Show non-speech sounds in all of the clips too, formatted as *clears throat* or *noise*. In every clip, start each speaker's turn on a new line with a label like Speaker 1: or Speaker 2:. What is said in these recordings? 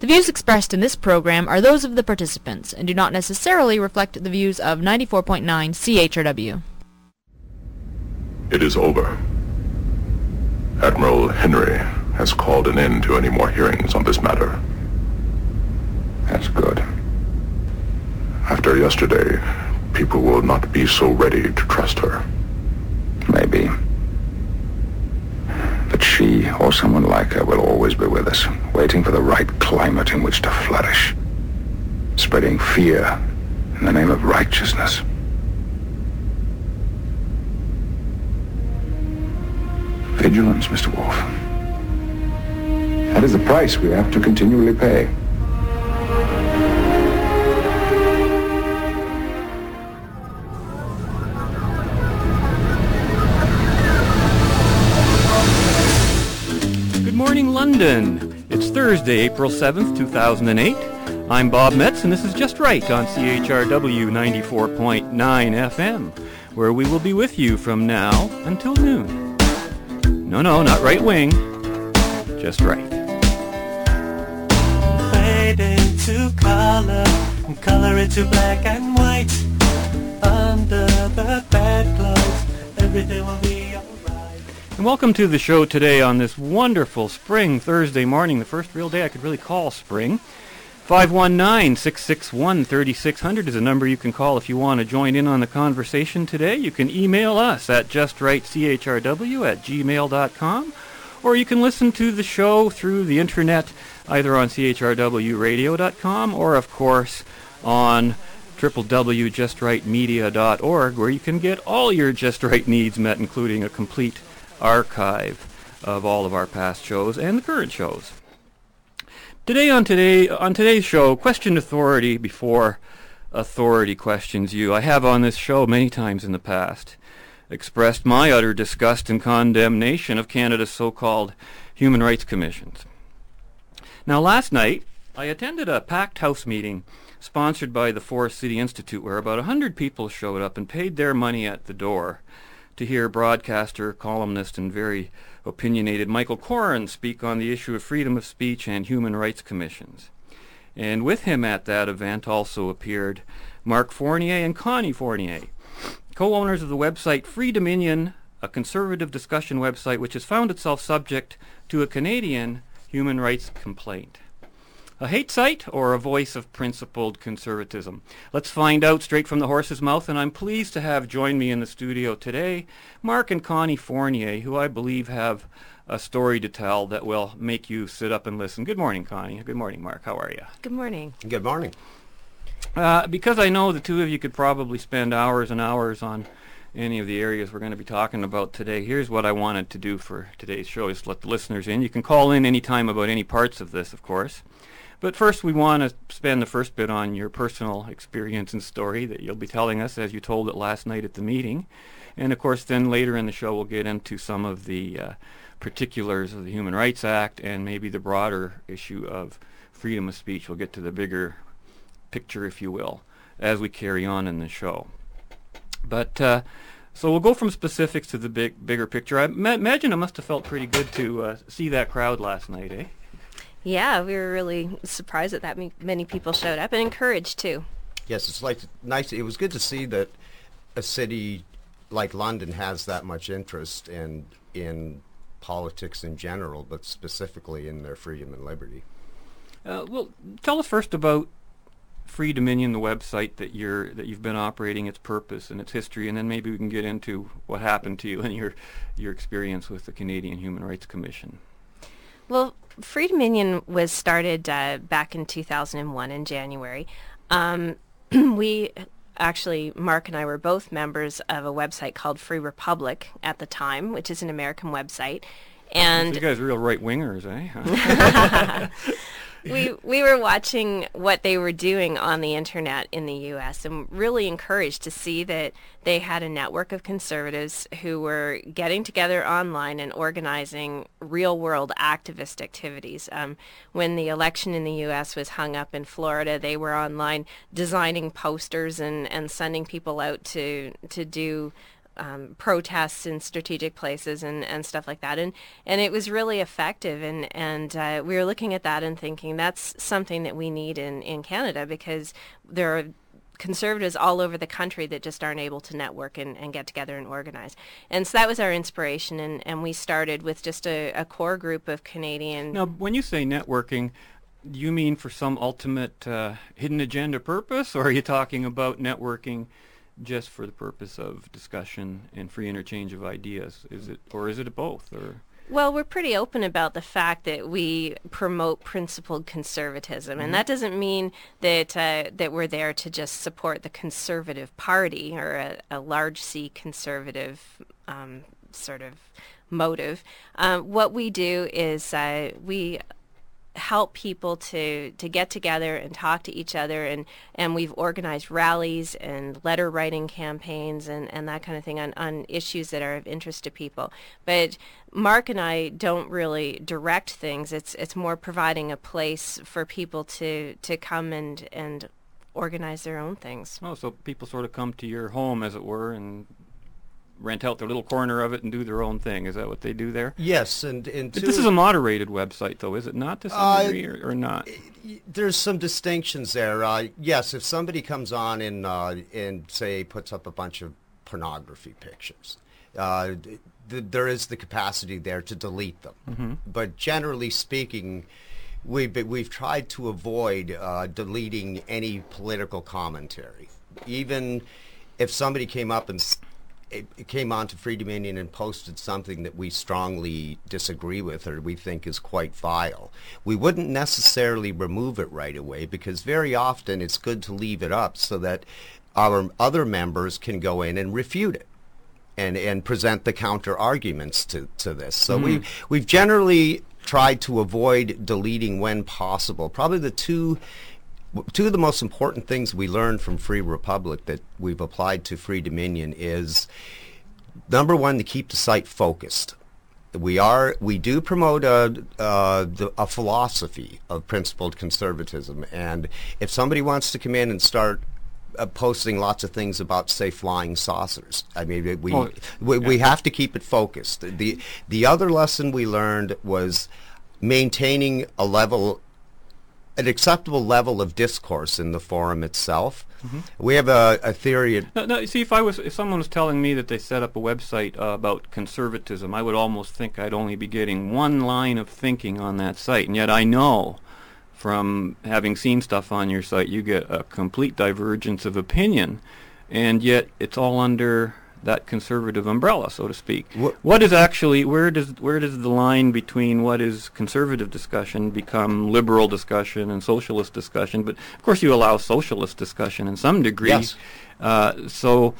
Speaker 1: The views expressed in this program are those of the participants and do not necessarily reflect the views of 94.9 CHRW.
Speaker 2: It is over. Admiral Henry has called an end to any more hearings on this matter.
Speaker 3: That's good.
Speaker 2: After yesterday, people will not be so ready to trust her.
Speaker 3: Maybe. She, or someone like her, will always be with us, waiting for the right climate in which to flourish. Spreading fear in the name of righteousness. Vigilance, Mr. Wolf. That is the price we have to continually pay.
Speaker 4: London. It's Thursday, April 7th, 2008. I'm Bob Metz, and this is Just Right on CHRW 94.9 FM, where we will be with you from now until noon. No, no, not right wing. Just right.
Speaker 5: Fade into color and color into black and white. Under the bedclothes, everything will be.
Speaker 4: And welcome to the show today on this wonderful spring Thursday morning, the first real day I could really call spring. 519-661-3600 is a number you can call if you want to join in on the conversation today. You can email us at justrightchrw at gmail.com or you can listen to the show through the internet either on chrwradio.com or of course on www.justrightmedia.org where you can get all your Just Right needs met including a complete archive of all of our past shows and the current shows. Today on today on today's show, question authority before authority questions you. I have on this show many times in the past expressed my utter disgust and condemnation of Canada's so-called human rights commissions. Now last night I attended a packed house meeting sponsored by the Forest City Institute where about a hundred people showed up and paid their money at the door to hear broadcaster, columnist, and very opinionated Michael Coren speak on the issue of freedom of speech and human rights commissions. And with him at that event also appeared Mark Fournier and Connie Fournier, co-owners of the website Free Dominion, a conservative discussion website which has found itself subject to a Canadian human rights complaint. A hate site or a voice of principled conservatism? Let's find out straight from the horse's mouth, and I'm pleased to have join me in the studio today Mark and Connie Fournier, who I believe have a story to tell that will make you sit up and listen. Good morning, Connie. Good morning, Mark. How are you?
Speaker 6: Good morning.
Speaker 7: Good morning.
Speaker 4: Uh, because I know the two of you could probably spend hours and hours on any of the areas we're going to be talking about today, here's what I wanted to do for today's show is let the listeners in. You can call in any time about any parts of this, of course. But first, we want to spend the first bit on your personal experience and story that you'll be telling us as you told it last night at the meeting. And of course, then later in the show, we'll get into some of the uh, particulars of the Human Rights Act and maybe the broader issue of freedom of speech. We'll get to the bigger picture, if you will, as we carry on in the show. But uh, so we'll go from specifics to the big, bigger picture. I ma- imagine it must have felt pretty good to uh, see that crowd last night, eh?
Speaker 6: Yeah, we were really surprised that that many people showed up and encouraged too.
Speaker 7: Yes, it's like nice. It was good to see that a city like London has that much interest in in politics in general, but specifically in their freedom and liberty.
Speaker 4: Uh, well, tell us first about Free Dominion, the website that you're that you've been operating, its purpose and its history, and then maybe we can get into what happened to you and your your experience with the Canadian Human Rights Commission.
Speaker 6: Well, Free Dominion was started uh, back in 2001 in January. Um, *clears throat* we actually, Mark and I were both members of a website called Free Republic at the time, which is an American website.
Speaker 4: So
Speaker 6: And
Speaker 4: you guys are real right wingers, eh? *laughs* *laughs* *laughs* *laughs*
Speaker 6: we we were watching what they were doing on the internet in the U.S. and really encouraged to see that they had a network of conservatives who were getting together online and organizing real-world activist activities. Um, when the election in the U.S. was hung up in Florida, they were online designing posters and, and sending people out to to do um, protests in strategic places and, and stuff like that. And, and it was really effective. And, and uh, we were looking at that and thinking that's something that we need in, in Canada because there are conservatives all over the country that just aren't able to network and, and get together and organize. And so that was our inspiration, and, and we started with just a, a core group of Canadian.
Speaker 4: Now, when you say networking, you mean for some ultimate uh, hidden agenda purpose, or are you talking about networking just for the purpose of discussion and free interchange of ideas? Is it, or is it both? Or
Speaker 6: Well, we're pretty open about the fact that we promote principled conservatism, and that doesn't mean that uh, that we're there to just support the conservative party or a, a large C conservative um, sort of motive. Um, what we do is uh, we help people to to get together and talk to each other. And and we've organized rallies and letter writing campaigns and and that kind of thing on on issues that are of interest to people. But Mark and I don't really direct things. It's it's more providing a place for people to to come and and organize their own things.
Speaker 4: Oh, so people sort of come to your home, as it were, and rent out their little corner of it and do their own thing. Is that what they do there?
Speaker 7: Yes, and and
Speaker 4: But this is a moderated website, though, is it not to some
Speaker 7: Uh,
Speaker 4: degree, or, or not?
Speaker 7: there's some distinctions there. Uh, yes, if somebody comes on and uh, and say puts up a bunch of pornography pictures, uh, th- there is the capacity there to delete them. But generally speaking, we've been, we've tried to avoid uh, deleting any political commentary, even if somebody came up and. It it came onto Free Dominion and posted something that we strongly disagree with or we think is quite vile. We wouldn't necessarily remove it right away because very often it's good to leave it up so that our other members can go in and refute it and, and present the counter arguments to, to this. So we mm-hmm. we've generally tried to avoid deleting when possible. Probably the two two of the most important things we learned from Free Republic that we've applied to Free Dominion is number one to keep the site focused. We are we do promote a the, a philosophy of principled conservatism, and if somebody wants to come in and start uh, posting lots of things about say flying saucers, I mean we
Speaker 4: Oh,
Speaker 7: we, we have to keep it focused. the The other lesson we learned was maintaining a level an acceptable level of discourse in the forum itself. We have a, a theory at
Speaker 4: No, no, see, if I was, if someone was telling me that they set up a website uh, about conservatism, I would almost think I'd only be getting one line of thinking on that site, and yet I know from having seen stuff on your site, you get a complete divergence of opinion, and yet it's all under that conservative umbrella, so to speak.
Speaker 7: Wha-
Speaker 4: what is actually where does where does the line between what is conservative discussion become liberal discussion and socialist discussion? But of course, you allow socialist discussion in some degree.
Speaker 7: Yes.
Speaker 4: Uh, so,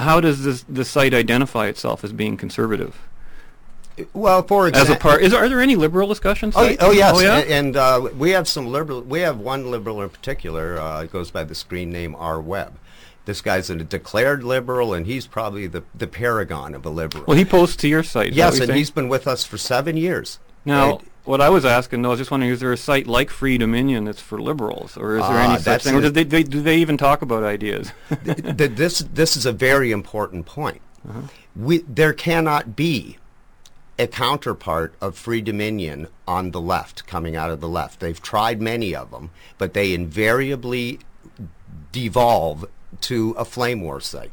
Speaker 4: how does this the site identify itself as being conservative?
Speaker 7: well, for example,
Speaker 4: As a part, is are there any liberal discussions?
Speaker 7: Oh, oh yes,
Speaker 4: Oh, yeah?
Speaker 7: And uh, we have some liberal. We have one liberal in particular. Uh, it goes by the screen name R. Webb. This guy's a declared liberal, and he's probably the, the paragon of a liberal.
Speaker 4: well, he posts to your site.
Speaker 7: yes, and
Speaker 4: saying?
Speaker 7: he's been with us for seven years.
Speaker 4: Now,
Speaker 7: And-
Speaker 4: what I was asking, though, I was just wondering, is there a site like Free Dominion that's for liberals, or is there
Speaker 7: Ah,
Speaker 4: any such thing, or do they, they do they even talk about ideas? *laughs*
Speaker 7: th- this this is a very important point. We there cannot be a counterpart of Free Dominion on the left coming out of the left. They've tried many of them, but they invariably devolve to a flame war site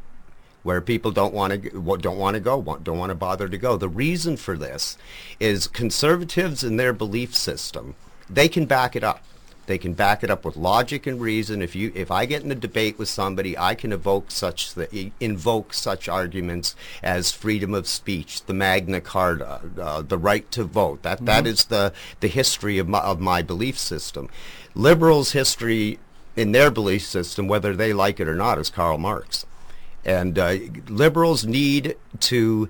Speaker 7: where people don't want to don't want to go don't want to bother to go. The reason for this is conservatives in their belief system they can back it up. They can back it up with logic and reason. If you if i get in a debate with somebody i can evoke such the, invoke such arguments as freedom of speech the magna carta uh, the right to vote. That that is the the history of my, of my belief system. Liberals history in their belief system whether they like it or not is karl marx and uh, liberals need to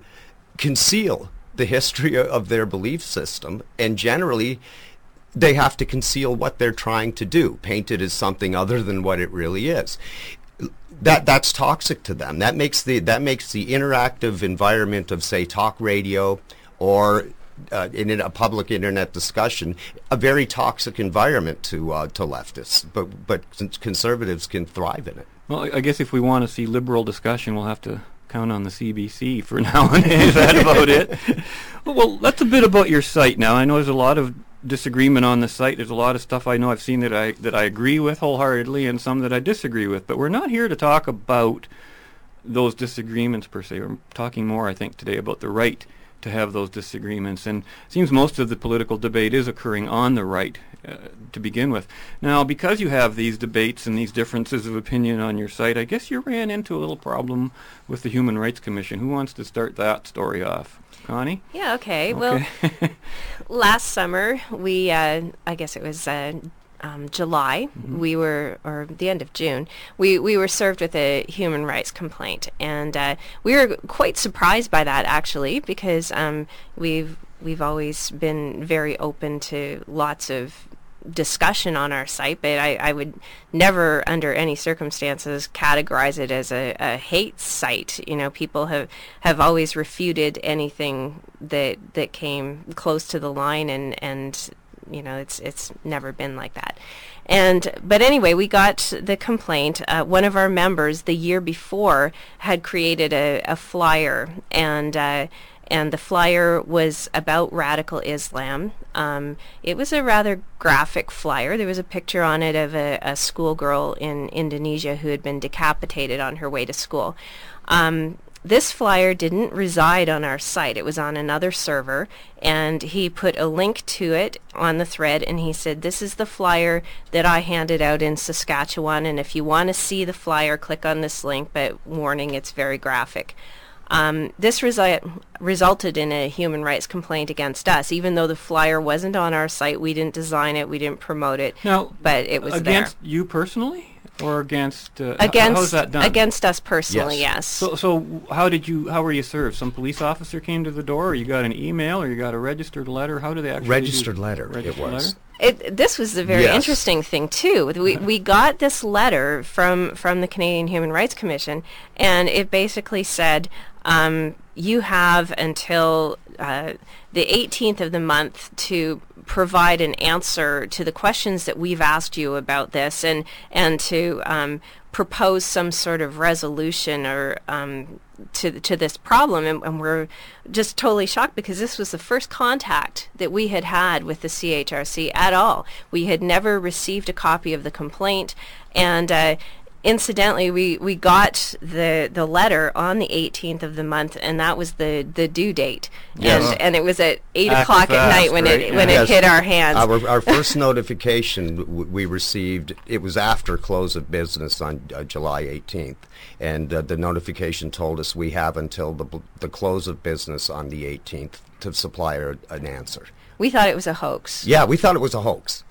Speaker 7: conceal the history of their belief system, and generally, they have to conceal what they're trying to do, paint it as something other than what it really is. That that's toxic to them. That makes the that makes the interactive environment of say talk radio or uh, in a public internet discussion a very toxic environment to uh, to leftists. But but cons- conservatives can thrive in it.
Speaker 4: well, I I guess if we want to see liberal discussion, we'll have to count on the CBC for *laughs* now. Is that about it? *laughs* Well, that's a bit about your site now. I know there's a lot of disagreement on the site. There's a lot of stuff I know I've seen that I that I agree with wholeheartedly, and some that I disagree with. But we're not here to talk about those disagreements per se. We're talking more, I think, today about the right to have those disagreements. And it seems most of the political debate is occurring on the right uh, to begin with. Now, because you have these debates and these differences of opinion on your site, I guess you ran into a little problem with the Human Rights Commission. Who wants to start that story off? Connie?
Speaker 6: Yeah, okay. Well, *laughs* last summer we uh, i guess it was uh, um, july we were or the end of june we, we were served with a human rights complaint and uh, we were quite surprised by that actually because um, we've we've always been very open to lots of discussion on our site, but I, I would never, under any circumstances, categorize it as a, a hate site. You know, people have, have always refuted anything that that came close to the line, and and you know, it's it's never been like that. And but anyway, we got the complaint. Uh, one of our members the year before had created a, a flyer and. Uh, and the flyer was about radical Islam. Um, it was a rather graphic flyer. There was a picture on it of a, a schoolgirl in Indonesia who had been decapitated on her way to school. Um, this flyer didn't reside on our site. It was on another server, and he put a link to it on the thread, and he said, "This is the flyer that I handed out in Saskatchewan, and if you want to see the flyer, click on this link. But warning, it's very graphic." Um, this resi- resulted in a human rights complaint against us, even though the flyer wasn't on our site. We didn't design it, we didn't promote it,
Speaker 4: Now,
Speaker 6: but it was
Speaker 4: against you personally, or against uh, h-
Speaker 6: there. Against
Speaker 4: how's that done?
Speaker 6: against us personally,
Speaker 7: Yes.
Speaker 6: yes.
Speaker 4: So, so how did you? How were you served? Some police officer came to the door, or you got an email, or you got a registered letter? How do they actually? do-
Speaker 7: Registered letter, it was.
Speaker 4: letter?
Speaker 6: It, this was the very
Speaker 7: Yes.
Speaker 6: interesting thing too. We *laughs* we got this letter from from the Canadian Human Rights Commission, and it basically said um, you have until uh, the 18th of the month to provide an answer to the questions that we've asked you about this, and and to um, propose some sort of resolution or um, to to this problem, and, and we're just totally shocked because this was the first contact that we had had with the CHRC at all. We had never received a copy of the complaint, and uh, incidentally, we, we got the the letter on the 18th of the month, and that was the, the due date,
Speaker 4: Yes.
Speaker 6: and and it was at eight
Speaker 4: Act
Speaker 6: o'clock at night when
Speaker 4: right,
Speaker 6: it when
Speaker 7: Yes.
Speaker 6: it hit our hands.
Speaker 7: Our, our first notification w- we received, it was after close of business on uh, July 18th. And uh, the notification told us we have until the, the close of business on the 18th to supply a, an answer.
Speaker 6: we thought it was a hoax.
Speaker 7: Yeah, we thought it was a hoax.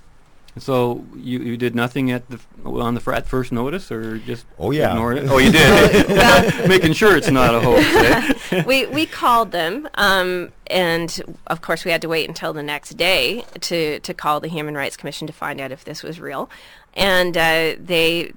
Speaker 4: So you, you did nothing at the f- on the fr- at first notice, or just
Speaker 7: Oh, yeah.
Speaker 4: ignored it? *laughs* Oh, you did, *laughs* *laughs* making sure it's not a hoax. Eh?
Speaker 6: we we called them, um, and of course we had to wait until the next day to to call the Human Rights Commission to find out if this was real, and uh, they.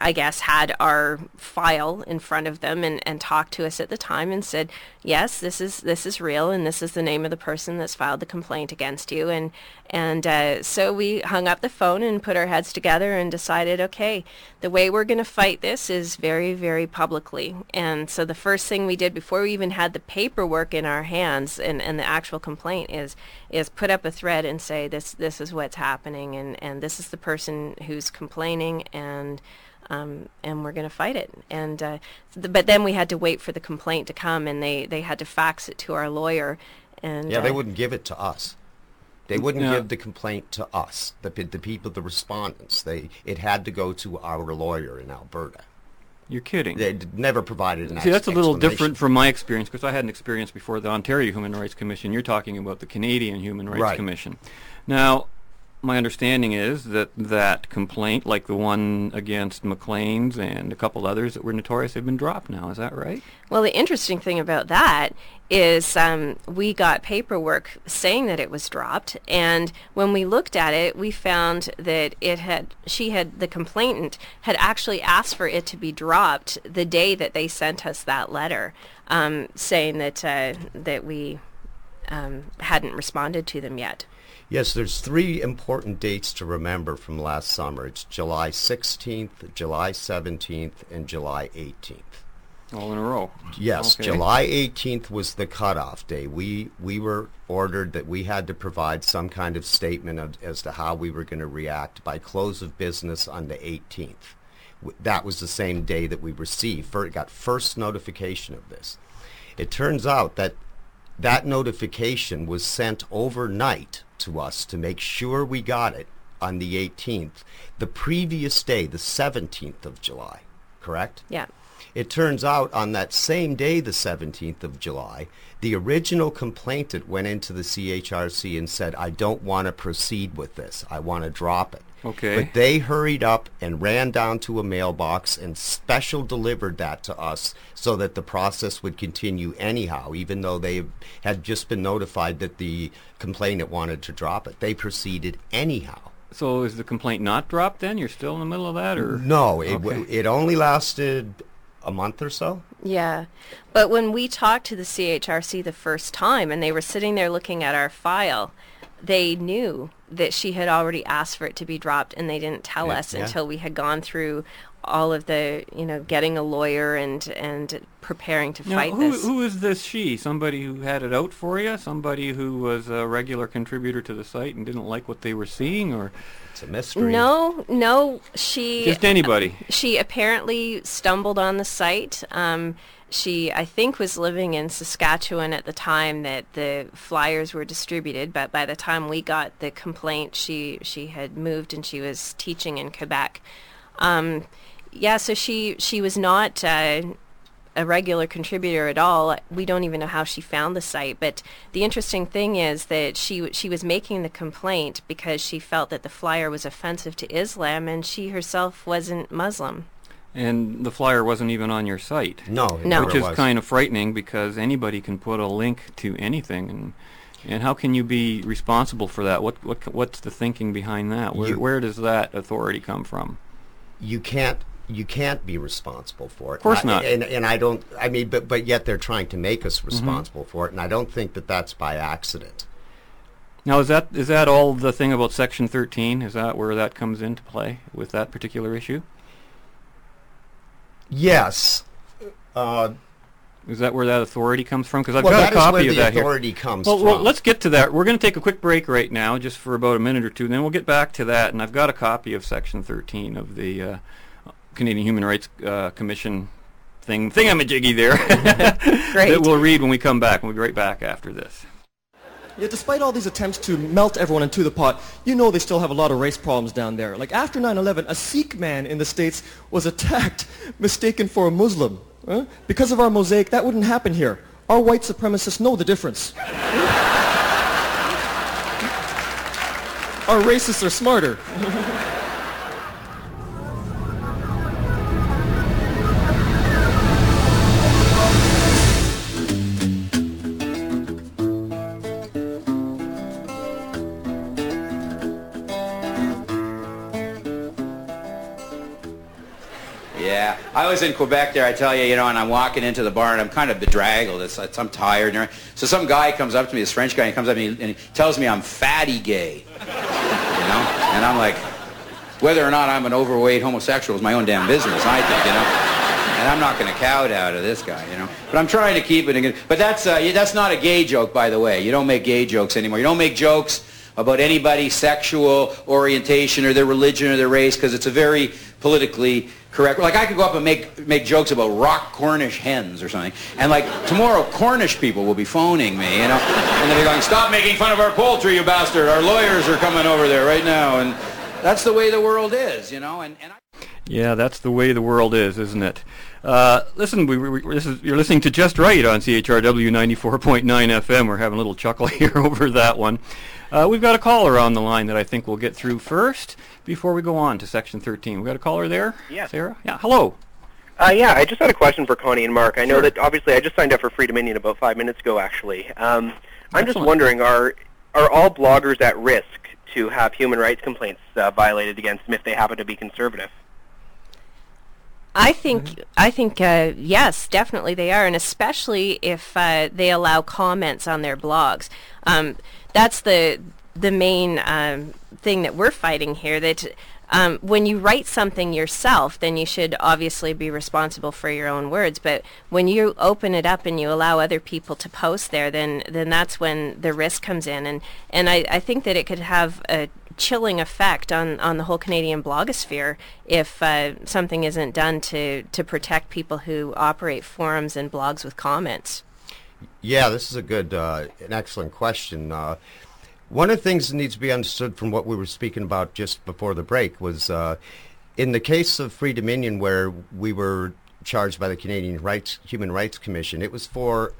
Speaker 6: I guess had our file in front of them and, and talked to us at the time and said, yes, this is this is real and this is the name of the person that's filed the complaint against you. And and uh, so we hung up the phone and put our heads together and decided, okay, the way we're going to fight this is very very publicly. And so the first thing we did before we even had the paperwork in our hands and, and the actual complaint is is put up a thread and say this this is what's happening and, and this is the person who's complaining and um, and we're going to fight it. And uh, but then we had to wait for the complaint to come, and they, they had to fax it to our lawyer. And
Speaker 7: Yeah, they
Speaker 6: uh,
Speaker 7: wouldn't give it to us. They wouldn't
Speaker 4: Yeah.
Speaker 7: give the complaint to us, the, the people, the respondents. They It had to go to our lawyer in Alberta.
Speaker 4: You're kidding.
Speaker 7: They d- never provided an
Speaker 4: See, that's a little different from my experience because I had an experience before the Ontario Human Rights Commission. You're talking about the Canadian Human Rights
Speaker 7: Right.
Speaker 4: Commission. Now, my understanding is that that complaint, like the one against Maclean's and a couple others that were notorious, have been dropped now. Is that right?
Speaker 6: Well, the interesting thing about that is um, we got paperwork saying that it was dropped, and when we looked at it, we found that it had she had the complainant had actually asked for it to be dropped the day that they sent us that letter, um, saying that uh, that we um, hadn't responded to them yet.
Speaker 7: Yes, there's three important dates to remember from last summer. It's July 16th, July 17th, and July 18th.
Speaker 4: all in a row.
Speaker 7: Yes,
Speaker 4: Okay.
Speaker 7: July 18th was the cutoff day. We we were ordered that we had to provide some kind of statement of, as to how we were going to react by close of business on the 18th. That was the same day that we received, got first notification of this. It turns out that that notification was sent overnight to us to make sure we got it on the 18th, the previous day, the 17th of July, correct?
Speaker 6: Yeah.
Speaker 7: It turns out on that same day, the 17th of July, the original complainant went into the CHRC and said, I don't want to proceed with this. I want to drop it.
Speaker 4: Okay.
Speaker 7: But they hurried up and ran down to a mailbox and special delivered that to us so that the process would continue anyhow, even though they had just been notified that the complainant wanted to drop it. They proceeded anyhow.
Speaker 4: So is the complaint not dropped then? You're still in the middle of that, or
Speaker 7: No, it, w
Speaker 4: Okay.
Speaker 7: it only lasted a month or so.
Speaker 6: Yeah. But when we talked to the CHRC the first time and they were sitting there looking at our file, they knew that she had already asked for it to be dropped and they didn't tell
Speaker 7: Yeah,
Speaker 6: us
Speaker 7: yeah.
Speaker 6: until we had gone through all of the, you know, getting a lawyer and and preparing to
Speaker 4: Now,
Speaker 6: fight
Speaker 4: who,
Speaker 6: this.
Speaker 4: who is this she? Somebody who had it out for you? Somebody who was a regular contributor to the site and didn't like what they were seeing, or
Speaker 7: It's a mystery.
Speaker 6: no, no, she
Speaker 4: just anybody?
Speaker 6: She apparently stumbled on the site. Um, she, I think, was living in Saskatchewan at the time that the flyers were distributed. But by the time we got the complaint, she she had moved and she was teaching in Quebec. Um, yeah, so she she was not. Uh, a regular contributor at all. We don't even know how she found the site. But the interesting thing is that she she was making the complaint because she felt that the flyer was offensive to Islam, and she herself wasn't Muslim.
Speaker 4: And the flyer wasn't even on your site.
Speaker 7: No, it
Speaker 6: No.
Speaker 4: which is
Speaker 7: was.
Speaker 4: kind of frightening because anybody can put a link to anything, and and how can you be responsible for that? What what what's the thinking behind that? Where
Speaker 7: You-
Speaker 4: where does that authority come from?
Speaker 7: you can't you can't be responsible for it.
Speaker 4: Of course
Speaker 7: I-
Speaker 4: not.
Speaker 7: And and I don't. I mean, but but yet they're trying to make us
Speaker 4: Mm-hmm.
Speaker 7: responsible for it, and I don't think that that's by accident.
Speaker 4: Now is that is that all the thing about Section 13? Is that where that comes into play with that particular issue?
Speaker 7: Yes. Uh,
Speaker 4: Is that where that authority comes from? Because I've
Speaker 7: well,
Speaker 4: got
Speaker 7: that
Speaker 4: a
Speaker 7: is
Speaker 4: copy
Speaker 7: where
Speaker 4: of
Speaker 7: the
Speaker 4: that here.
Speaker 7: authority comes
Speaker 4: Well,
Speaker 7: from.
Speaker 4: well, let's get to that. We're going to take a quick break right now, just for about a minute or two. and Then we'll get back to that. And I've got a copy of Section 13 of the uh, Canadian Human Rights uh, Commission thing, Thing I'm a jiggy there. *laughs*
Speaker 6: Great.
Speaker 4: that we'll read when we come back. We'll be right back after this.
Speaker 8: Yet despite all these attempts to melt everyone into the pot, you know they still have a lot of race problems down there. Like after 9-11, a Sikh man in the States was attacked, *laughs* mistaken for a Muslim. Huh? Because of our mosaic, that wouldn't happen here. Our white supremacists know the difference. *laughs* our racists are smarter. *laughs*
Speaker 9: Yeah, I was in Quebec there. I tell you, you know, and I'm walking into the bar and I'm kind of bedraggled. It's, it's, I'm tired. And so some guy comes up to me, this French guy, and comes up to me and he tells me I'm fatty gay. You know, and I'm like, whether or not I'm an overweight homosexual is my own damn business. I think, you know. And I'm not going to kowtow to this guy, you know. But I'm trying to keep it. But that's uh, that's not a gay joke, by the way. You don't make gay jokes anymore. You don't make jokes about anybody's sexual orientation or their religion or their race because it's a very politically correct. Like I could go up and make make jokes about rock Cornish hens or something, and like tomorrow Cornish people will be phoning me, you know, and they'll be going, "Stop making fun of our poultry, you bastard! Our lawyers are coming over there right now," and that's the way the world is, you know. And, and I
Speaker 4: Yeah, that's the way the world is, isn't it? Uh, listen, we, we, this is, you're listening to Just Right on CHRW 94.9 FM. We're having a little chuckle *laughs* here over that one. Uh, we've got a caller on the line that I think we'll get through first before we go on to Section 13. We've got a caller there?
Speaker 10: Yes.
Speaker 4: Sarah? Yeah, hello.
Speaker 10: Uh, yeah, I just had a question for Connie and Mark. I know
Speaker 4: Sure.
Speaker 10: that obviously I just signed up for Free Dominion about five minutes ago, actually. Um, I'm just wondering, are are all bloggers at risk to have human rights complaints uh, violated against them if they happen to be conservative?
Speaker 6: I think I think uh, yes, definitely they are, and especially if uh, they allow comments on their blogs. Um, that's the the main um, thing that we're fighting here. That um, when you write something yourself, then you should obviously be responsible for your own words. But when you open it up and you allow other people to post there, then then that's when the risk comes in. And and I, I think that it could have a chilling effect on, on the whole Canadian blogosphere if uh, something isn't done to, to protect people who operate forums and blogs with comments.
Speaker 7: Yeah, this is a good, uh, an excellent question. Uh, one of the things that needs to be understood from what we were speaking about just before the break was uh, in the case of Free Dominion, where we were charged by the Canadian Rights Human Rights Commission, it was for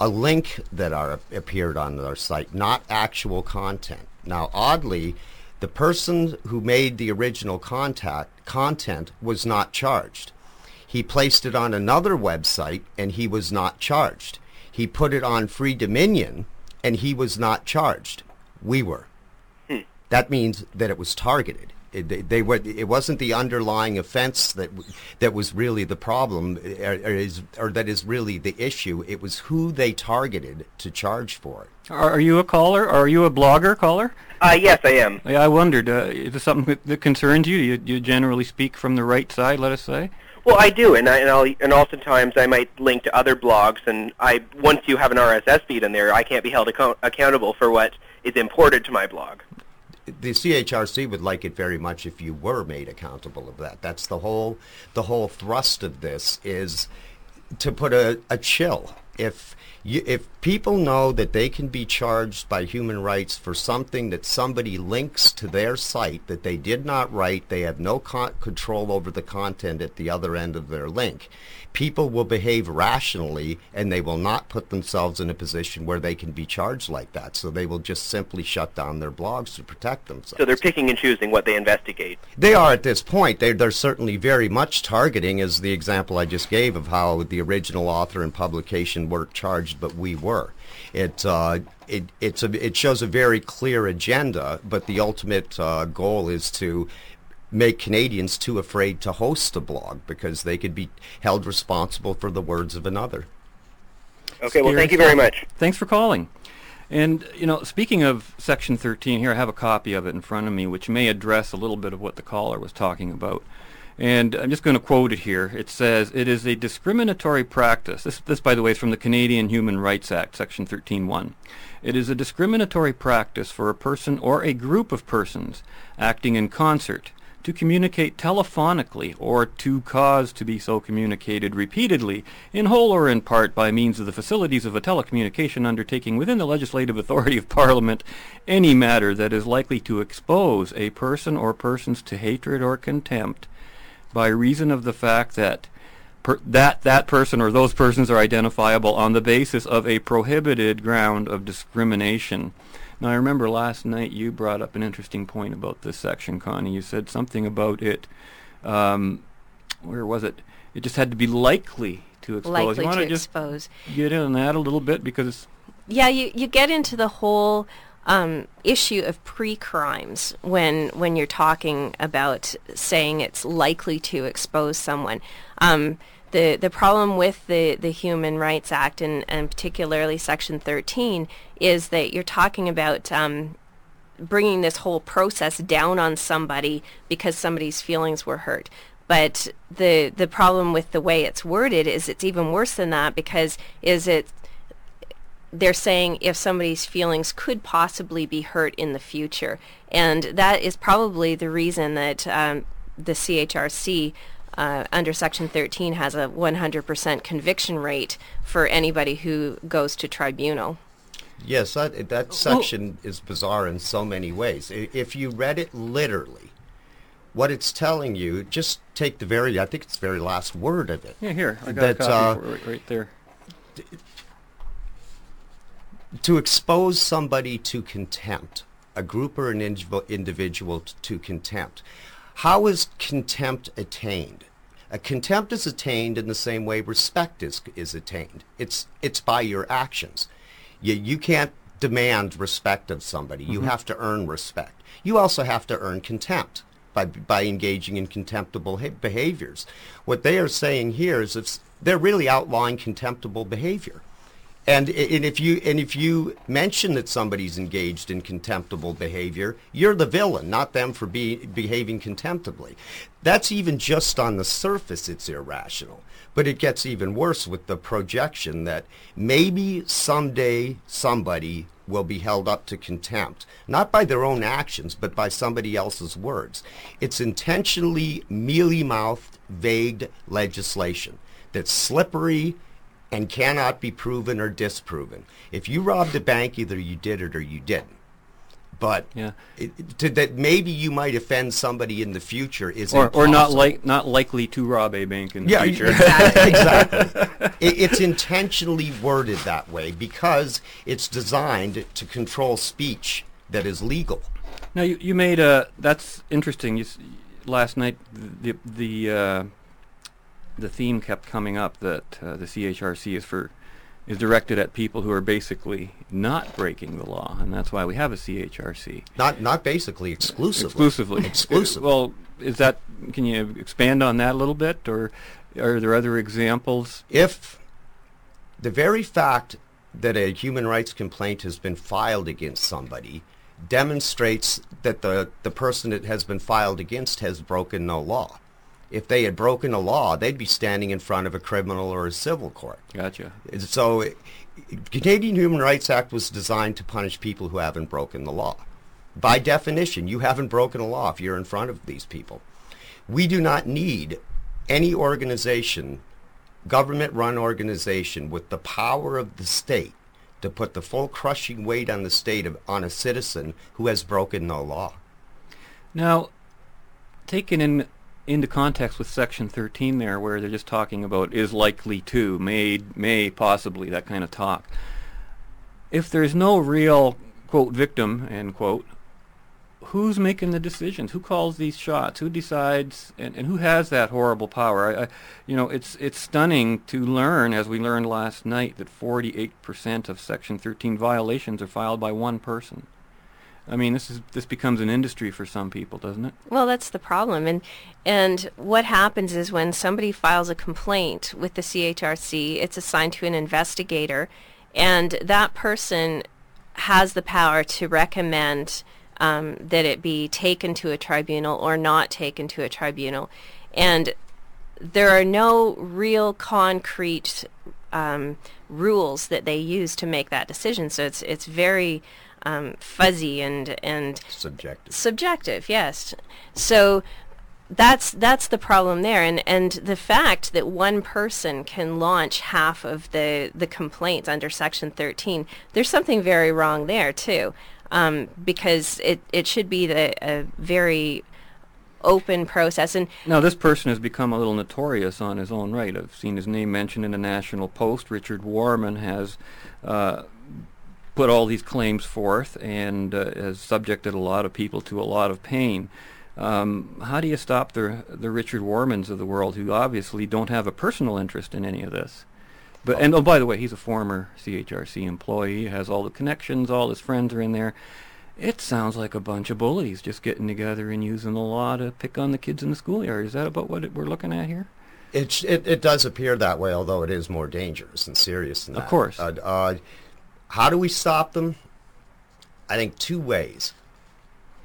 Speaker 7: a link that are, appeared on our site, not actual content. Now, oddly, the person who made the original contact content was not charged. He placed it on another website and he was not charged. He put it on Free Dominion and he was not charged. We were.
Speaker 10: Hmm.
Speaker 7: That means that it was targeted. It, they, they were. It wasn't the underlying offense that that was really the problem, or, or, is, or that is really the issue. It was who they targeted to charge for it.
Speaker 4: Are, are you a caller? Are you a blogger caller?
Speaker 10: Uh, yes, I am.
Speaker 4: Yeah, I wondered. Uh, is this something that, that concerns you? you? You generally speak from the right side, let us say.
Speaker 10: Well, I do, and I, and I'll and oftentimes I might link to other blogs, and I once you have an RSS feed in there, I can't be held account- accountable for what is imported to my blog.
Speaker 7: the CHRC would like it very much if you were made accountable of that. That's the whole the whole thrust of this is to put a, a chill. If you, if people know that they can be charged by human rights for something that somebody links to their site that they did not write, they have no con- control over the content at the other end of their link. People will behave rationally and they will not put themselves in a position where they can be charged like that. So they will just simply shut down their blogs to protect themselves.
Speaker 10: So they're picking and choosing what they investigate.
Speaker 7: They are at this point. They're, they're certainly very much targeting, as the example I just gave of how the original author and publication weren't charged, but we were. It, uh, it, it's a, it shows a very clear agenda, but the ultimate uh, goal is to make Canadians too afraid to host a blog because they could be held responsible for the words of another.
Speaker 10: Okay, well, thank you very much.
Speaker 4: Thanks for calling. And, you know, speaking of Section 13, here I have a copy of it in front of me, which may address a little bit of what the caller was talking about. And I'm just going to quote it here. It says, it is a discriminatory practice. This, this, by the way, is from the Canadian Human Rights Act, Section 13.1. It is a discriminatory practice for a person or a group of persons acting in concert to communicate telephonically or to cause to be so communicated repeatedly, in whole or in part by means of the facilities of a telecommunication undertaking within the legislative authority of Parliament, any matter that is likely to expose a person or persons to hatred or contempt by reason of the fact that per, that that person or those persons are identifiable on the basis of a prohibited ground of discrimination. Now, I remember last night you brought up an interesting point about this section, Connie. You said something about it. Um, where was it? It just had to be likely to expose.
Speaker 6: Likely
Speaker 4: you want
Speaker 6: to
Speaker 4: just
Speaker 6: expose.
Speaker 4: get in on that a little bit because
Speaker 6: Yeah, you, you get into the whole um, issue of pre-crimes when when you're talking about saying it's likely to expose someone. Um, the the problem with the, the Human Rights Act and, and particularly Section 13 is that you're talking about um, bringing this whole process down on somebody because somebody's feelings were hurt. But the the problem with the way it's worded is it's even worse than that because is it they're saying if somebody's feelings could possibly be hurt in the future. And that is probably the reason that um, the CHRC uh, under Section 13 has a 100% conviction rate for anybody who goes to tribunal.
Speaker 7: Yes, that, that section is bizarre in so many ways. If you read it literally, what it's telling you, just take the very, I think it's the very last word of it.
Speaker 4: yeah, here I got
Speaker 7: That,
Speaker 4: a copy
Speaker 7: uh,
Speaker 4: for it right, right there.
Speaker 7: to expose somebody to contempt, a group or an individual, individual to contempt. How is contempt attained? A contempt is attained in the same way respect is, is attained. It's, it's by your actions. You, you can't demand respect of somebody. You mm-hmm. have to earn respect. You also have to earn contempt by, by engaging in contemptible ha- behaviors. What they are saying here is if they're really outlawing contemptible behavior And, and if you and if you mention that somebody's engaged in contemptible behavior, you're the villain, not them for be, behaving contemptibly. That's even just on the surface it's irrational. But it gets even worse with the projection that maybe someday somebody will be held up to contempt, not by their own actions, but by somebody else's words. It's intentionally mealy-mouthed, vague legislation that's slippery and cannot be proven or disproven. If you robbed a bank, either you did it or you didn't. But
Speaker 4: Yeah.
Speaker 7: it, to, that maybe you might offend somebody in the future is
Speaker 4: Or, or not like not likely to rob a bank in the
Speaker 7: Yeah,
Speaker 4: future. *laughs*
Speaker 7: exactly. exactly. *laughs* It, it's intentionally worded that way because it's designed to control speech that is legal.
Speaker 4: Now you, you made a that's interesting. You, s- last night the the uh, the theme kept coming up that uh, the CHRC is for is directed at people who are basically not breaking the law, and that's why we have a CHRC
Speaker 7: Not not basically exclusively.
Speaker 4: exclusively. *laughs*
Speaker 7: Exclusively.
Speaker 4: Well, is that? Can you expand on that a little bit, or are there other examples?
Speaker 7: if the very fact that a human rights complaint has been filed against somebody demonstrates that the, the person it has been filed against has broken no law. If they had broken a law, they'd be standing in front of a criminal or a civil court.
Speaker 4: Gotcha.
Speaker 7: So, Canadian Human Rights Act was designed to punish people who haven't broken the law. By definition, you haven't broken a law if you're in front of these people. We do not need any organization, government-run organization, with the power of the state to put the full crushing weight on the state of, on a citizen who has broken no law.
Speaker 4: Now, taken in into context with Section 13 there, where they're just talking about is likely to, may, may, possibly, that kind of talk. If there's no real, quote, victim, end quote, who's making the decisions? Who calls these shots? Who decides? And, and who has that horrible power? I, I, you know, it's it's stunning to learn, as we learned last night, that 48% of Section 13 violations are filed by one person. I mean, this is this becomes an industry for some people, doesn't it?
Speaker 6: Well, that's the problem. And and what happens is when somebody files a complaint with the CHRC, it's assigned to an investigator, and that person has the power to recommend um, that it be taken to a tribunal or not taken to a tribunal. And there are no real concrete um, rules that they use to make that decision. So it's it's very um, fuzzy and and
Speaker 7: Subjective.
Speaker 6: subjective yes so that's that's the problem there and and the fact that one person can launch half of the the complaints under section 13 there's something very wrong there too um, because it it should be the a very open process and
Speaker 4: Now, this person has become a little notorious on his own right. I've seen his name mentioned in the National Post. Richard Warman has uh, put all these claims forth and uh, has subjected a lot of people to a lot of pain. Um, how do you stop the the Richard Warmans of the world who obviously don't have a personal interest in any of this? But and oh, by the way, he's a former CHRC employee. Has all the connections. All his friends are in there. It sounds like a bunch of bullies just getting together and using the law to pick on the kids in the schoolyard. Is that about what it, we're looking at here?
Speaker 7: It, it it does appear that way, although it is more dangerous and serious than that.
Speaker 4: Of course.
Speaker 7: Uh, uh, how do we stop them? I think two ways.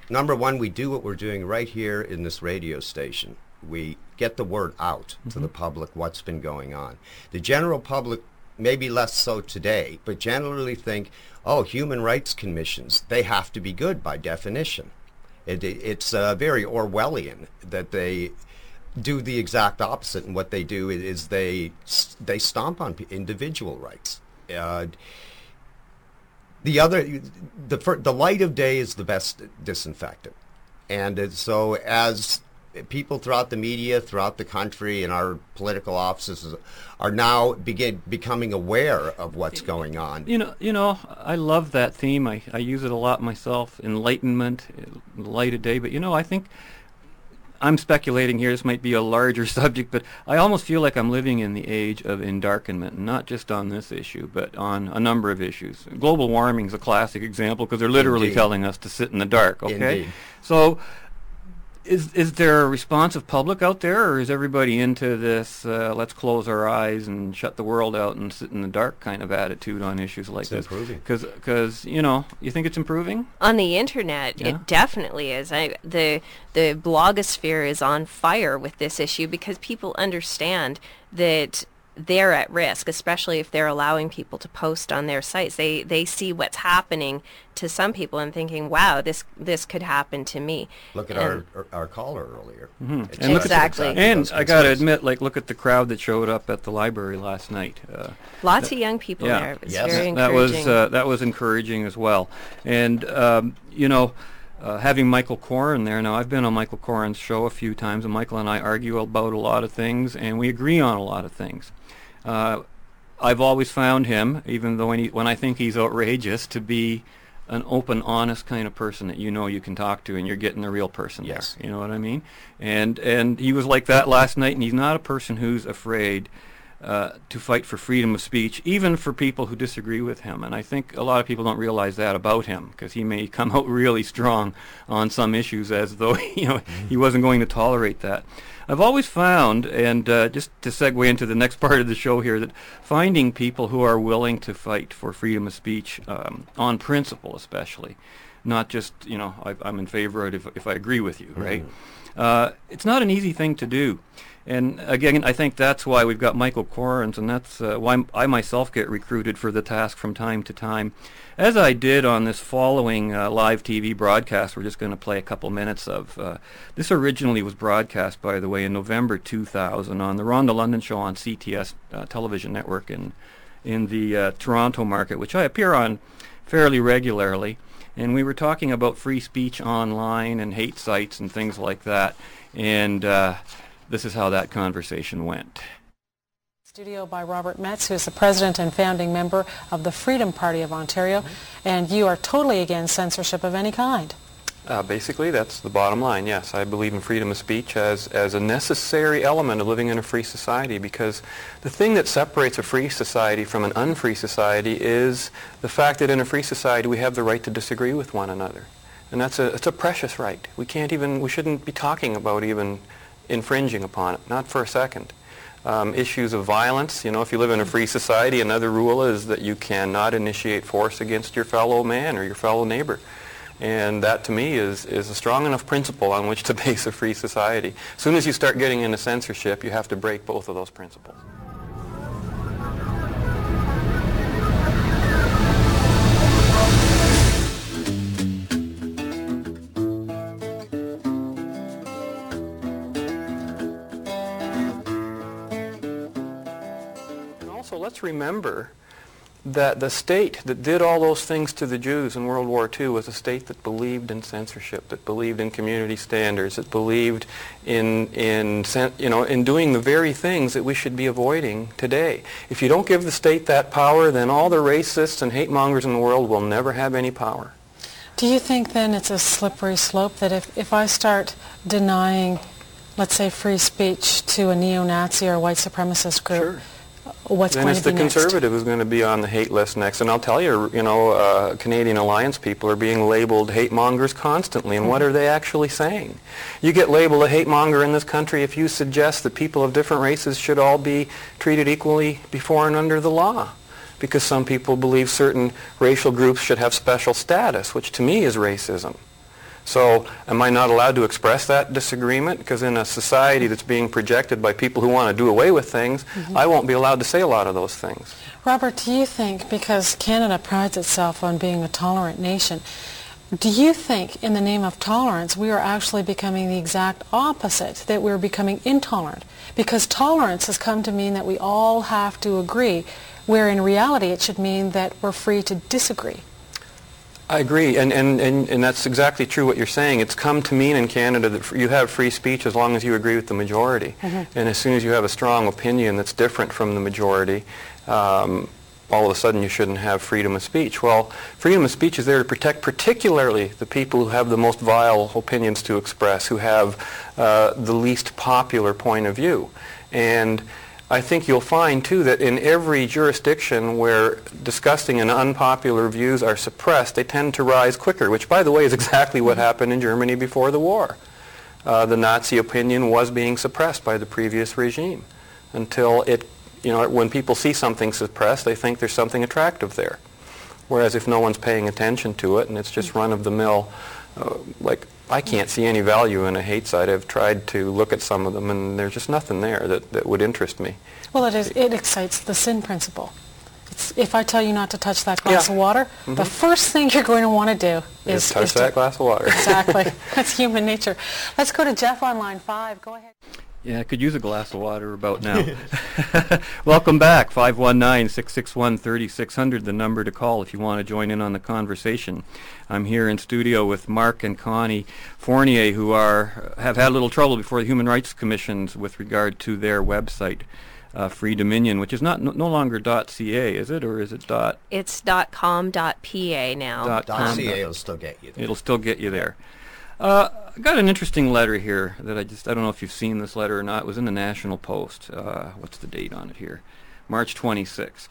Speaker 7: Number one, we do what we're doing right here in this radio station. We get the word out to the public what's been going on. The general public, maybe less so today, but generally think, oh, human rights commissions, they have to be good by definition. It, it, it's uh, very Orwellian that they do the exact opposite, and what they do is, is they they stomp on individual rights. Uh, the other, the the light of day is the best disinfectant, and so as people throughout the media, throughout the country, and our political offices are now begin becoming aware of what's going on.
Speaker 4: You know, you know, I love that theme. I, I use it a lot myself. Enlightenment, light of day. But you know, I think I'm speculating here. This might be a larger *laughs* subject, but I almost feel like I'm living in the age of endarkenment, not just on this issue, but on a number of issues. Global warming is a classic example because they're literally
Speaker 7: Indeed.
Speaker 4: telling us to sit in the dark. Okay,
Speaker 7: Indeed.
Speaker 4: so is is there a responsive public out there, or is everybody into this? Uh, let's close our eyes and shut the world out and sit in the dark kind of attitude on issues like
Speaker 7: It's
Speaker 4: this?
Speaker 7: improving.
Speaker 4: Because you know, you think it's improving?
Speaker 6: on the internet
Speaker 4: Yeah.
Speaker 6: it definitely is I, the the blogosphere is on fire with this issue because people understand that they're at risk especially if they're allowing people to post on their sites they they see what's happening to some people and thinking wow this this could happen to me
Speaker 7: Look at
Speaker 6: And-
Speaker 7: our, our our caller earlier.
Speaker 4: Mhm. And look at-
Speaker 6: Exactly.
Speaker 4: And I got to admit, like, look at the crowd that showed up at the library last night. Uh,
Speaker 6: lots of young people
Speaker 4: yeah.
Speaker 6: there it was
Speaker 7: Yes.
Speaker 6: very
Speaker 4: that was
Speaker 6: encouraging
Speaker 4: uh, that was encouraging as well. And um, you know, uh, having Michael Coren there now, I've been on Michael Coren's show a few times, and Michael and I argue about a lot of things, and we agree on a lot of things. Uh, I've always found him, even though when, he, when I think he's outrageous, to be an open, honest kind of person that you know you can talk to, and you're getting the real person
Speaker 7: Yes.
Speaker 4: there. You know what I mean? And and he was like that last night, and he's not a person who's afraid uh, to fight for freedom of speech, even for people who disagree with him. And I think a lot of people don't realize that about him, because he may *laughs* come out really strong on some issues, as though *laughs* you know he wasn't going to tolerate that. I've always found, and uh, just to segue into the next *laughs* part of the show here, that finding people who are willing to fight for freedom of speech um, on principle, especially, not just you know I, I'm in favor of it if, if I agree with you, right? Uh, it's not an easy thing to do. And again, I think that's why we've got Michael Corens, and that's uh, why I myself get recruited for the task from time to time. As I did on this following uh, live TV broadcast, we're just going to play a couple minutes of. Uh, this originally was broadcast, by the way, in November 2000 on the Rhonda London Show on CTS uh, television network in, in the uh, Toronto market, which I appear on fairly regularly. And we were talking about free speech online and hate sites and things like that. And uh, this is how that conversation went.
Speaker 11: Studio by Robert Metz, who is the president and founding member of the Freedom Party of Ontario, and you are totally against censorship of any kind.
Speaker 4: Uh, basically, that's the bottom line. Yes, I believe in freedom of speech as, as a necessary element of living in a free society because the thing that separates a free society from an unfree society is the fact that in a free society we have the right to disagree with one another. And that's a, it's a precious right. We can't even, we shouldn't be talking about even infringing upon it, not for a second. Um, issues of violence, you know, if you live in a free society, another rule is that you cannot initiate force against your fellow man or your fellow neighbor. And that to me is, is a strong enough principle on which to *laughs* base a free society. As soon as you start getting into censorship, you have to break both of those principles. Let's remember that the state that did all those things to the Jews in World War II was a state that believed in censorship, that believed in community standards, that believed in, in, you know, in doing the very things that we should be avoiding today. If you don't give the state that power, then all the racists and hate mongers in the world will never have any power.
Speaker 11: Do you think then it's a slippery slope that if, if I start denying, let's say, free speech to a neo-Nazi or a white supremacist group, what's
Speaker 4: then
Speaker 11: going
Speaker 4: it's
Speaker 11: to
Speaker 4: the
Speaker 11: be next?
Speaker 4: conservative who's going to be on the hate list next. And I'll tell you, you know, uh, Canadian Alliance people are being labeled hate mongers constantly. And what are they actually saying? You get labeled a hate monger in this country if you suggest that people of different races should all be treated equally before and under the law. Because some people believe certain racial groups should have special status, which to me is racism. So am I not allowed to express that disagreement? Because in a society that's being projected by people who want to do away with things, mm-hmm. I won't be allowed to say a lot of those things.
Speaker 11: Robert, do you think, because Canada prides itself on being a tolerant nation, do you think in the name of tolerance we are actually becoming the exact opposite, that we're becoming intolerant? Because tolerance has come to mean that we all have to agree, where in reality it should mean that we're free to disagree.
Speaker 4: I agree, and, and, and, and that's exactly true what you're saying. It's come to mean in Canada that you have free speech as long as you agree with the majority. And as soon as you have a strong opinion that's different from the majority, um, all of a sudden you shouldn't have freedom of speech. Well, freedom of speech is there to protect particularly the people who have the most vile opinions to express, who have uh, the least popular point of view. And I think you'll find, too, that in every jurisdiction where disgusting and unpopular views are suppressed, they tend to rise quicker, which, by the way, is *laughs* exactly what happened in Germany before the war. uh, the Nazi opinion was being suppressed by the previous regime until it, you know, when people see something suppressed, they think there's something attractive there. Whereas if no one's paying attention to it and it's just run-of-the-mill, uh, like I can't see any value in a hate site. I've tried to look at some of them and there's just nothing there that, that would interest me.
Speaker 11: Well, it, is, it excites the sin principle. It's, if I tell you not to touch that glass
Speaker 4: Yeah.
Speaker 11: of water, the
Speaker 4: Mhm.
Speaker 11: first thing you're going to want to do is,
Speaker 4: Just touch
Speaker 11: is
Speaker 4: that
Speaker 11: to,
Speaker 4: glass of water.
Speaker 11: Exactly. *laughs* That's human nature. Let's go to Jeff on line five. Go ahead.
Speaker 4: Yeah, I could use a glass of water about now. *laughs* Welcome back. 519-661-3600, the number to call if you want to join in on the conversation. I'm here in studio with Mark and Connie Fournier, who are have had a little trouble before the Human Rights Commissions with regard to their website, uh, Free Dominion, which is not no, no longer .ca, is it, or is it dot?
Speaker 6: It's .com, .pa now.
Speaker 4: Dot com.
Speaker 7: .ca will still get you there.
Speaker 4: It'll still get you there. Uh, I got an interesting letter here that I just I don't know if you've seen this letter or not. It was in the National Post. Uh, what's the date on it here? March 26th.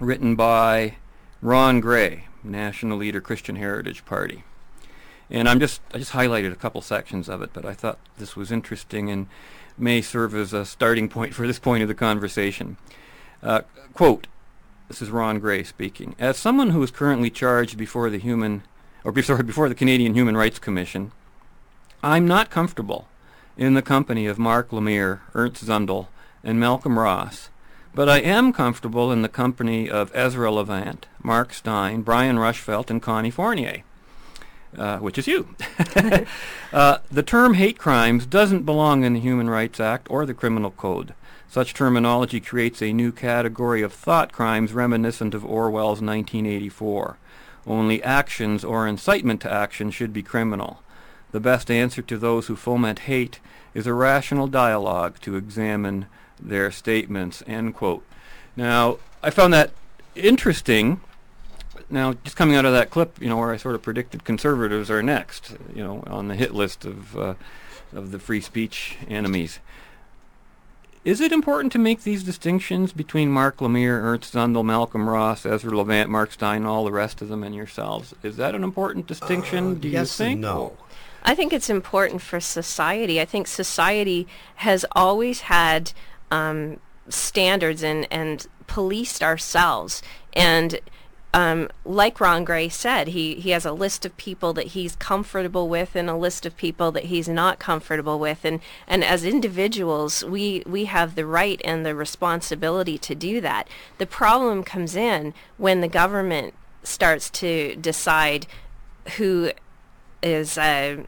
Speaker 4: Written by Ron Gray, National Leader Christian Heritage Party. And I'm just I just highlighted a couple sections of it, but I thought this was interesting and may serve as a starting point for this point of the conversation. Uh, quote, this is Ron Gray speaking. As someone who is currently charged before the Human or be- sorry, before the Canadian Human Rights Commission, I'm not comfortable in the company of Marc Lemire, Ernst Zundel, and Malcolm Ross, but I am comfortable in the company of Ezra Levant, Mark Steyn, Brian Rushfeldt, and Connie Fournier, uh, which is you. *laughs* uh, the term hate crimes doesn't belong in the Human Rights Act or the Criminal Code. Such terminology creates a new category of thought crimes reminiscent of Orwell's 1984. Only actions or incitement to action should be criminal. The best answer to those who foment hate is a rational dialogue to examine their statements. End quote. Now, I found that interesting. Now, just coming out of that clip, you know, where I sort of predicted conservatives are next, you know, on the hit list of uh, of the free speech enemies. Is it important to make these distinctions between Marc Lemire, Ernst Zundel, Malcolm Ross, Ezra Levant, Mark Steyn, all the rest of them, and yourselves? Is that an important distinction? do you
Speaker 7: Uh,
Speaker 4: think?
Speaker 7: no.
Speaker 6: I think it's important for society. I think society has always had um, standards and, and policed ourselves. And um, like Ron Gray said, he, he has a list of people that he's comfortable with and a list of people that he's not comfortable with. And, and as individuals, we, we have the right and the responsibility to do that. The problem comes in when the government starts to decide who is uh,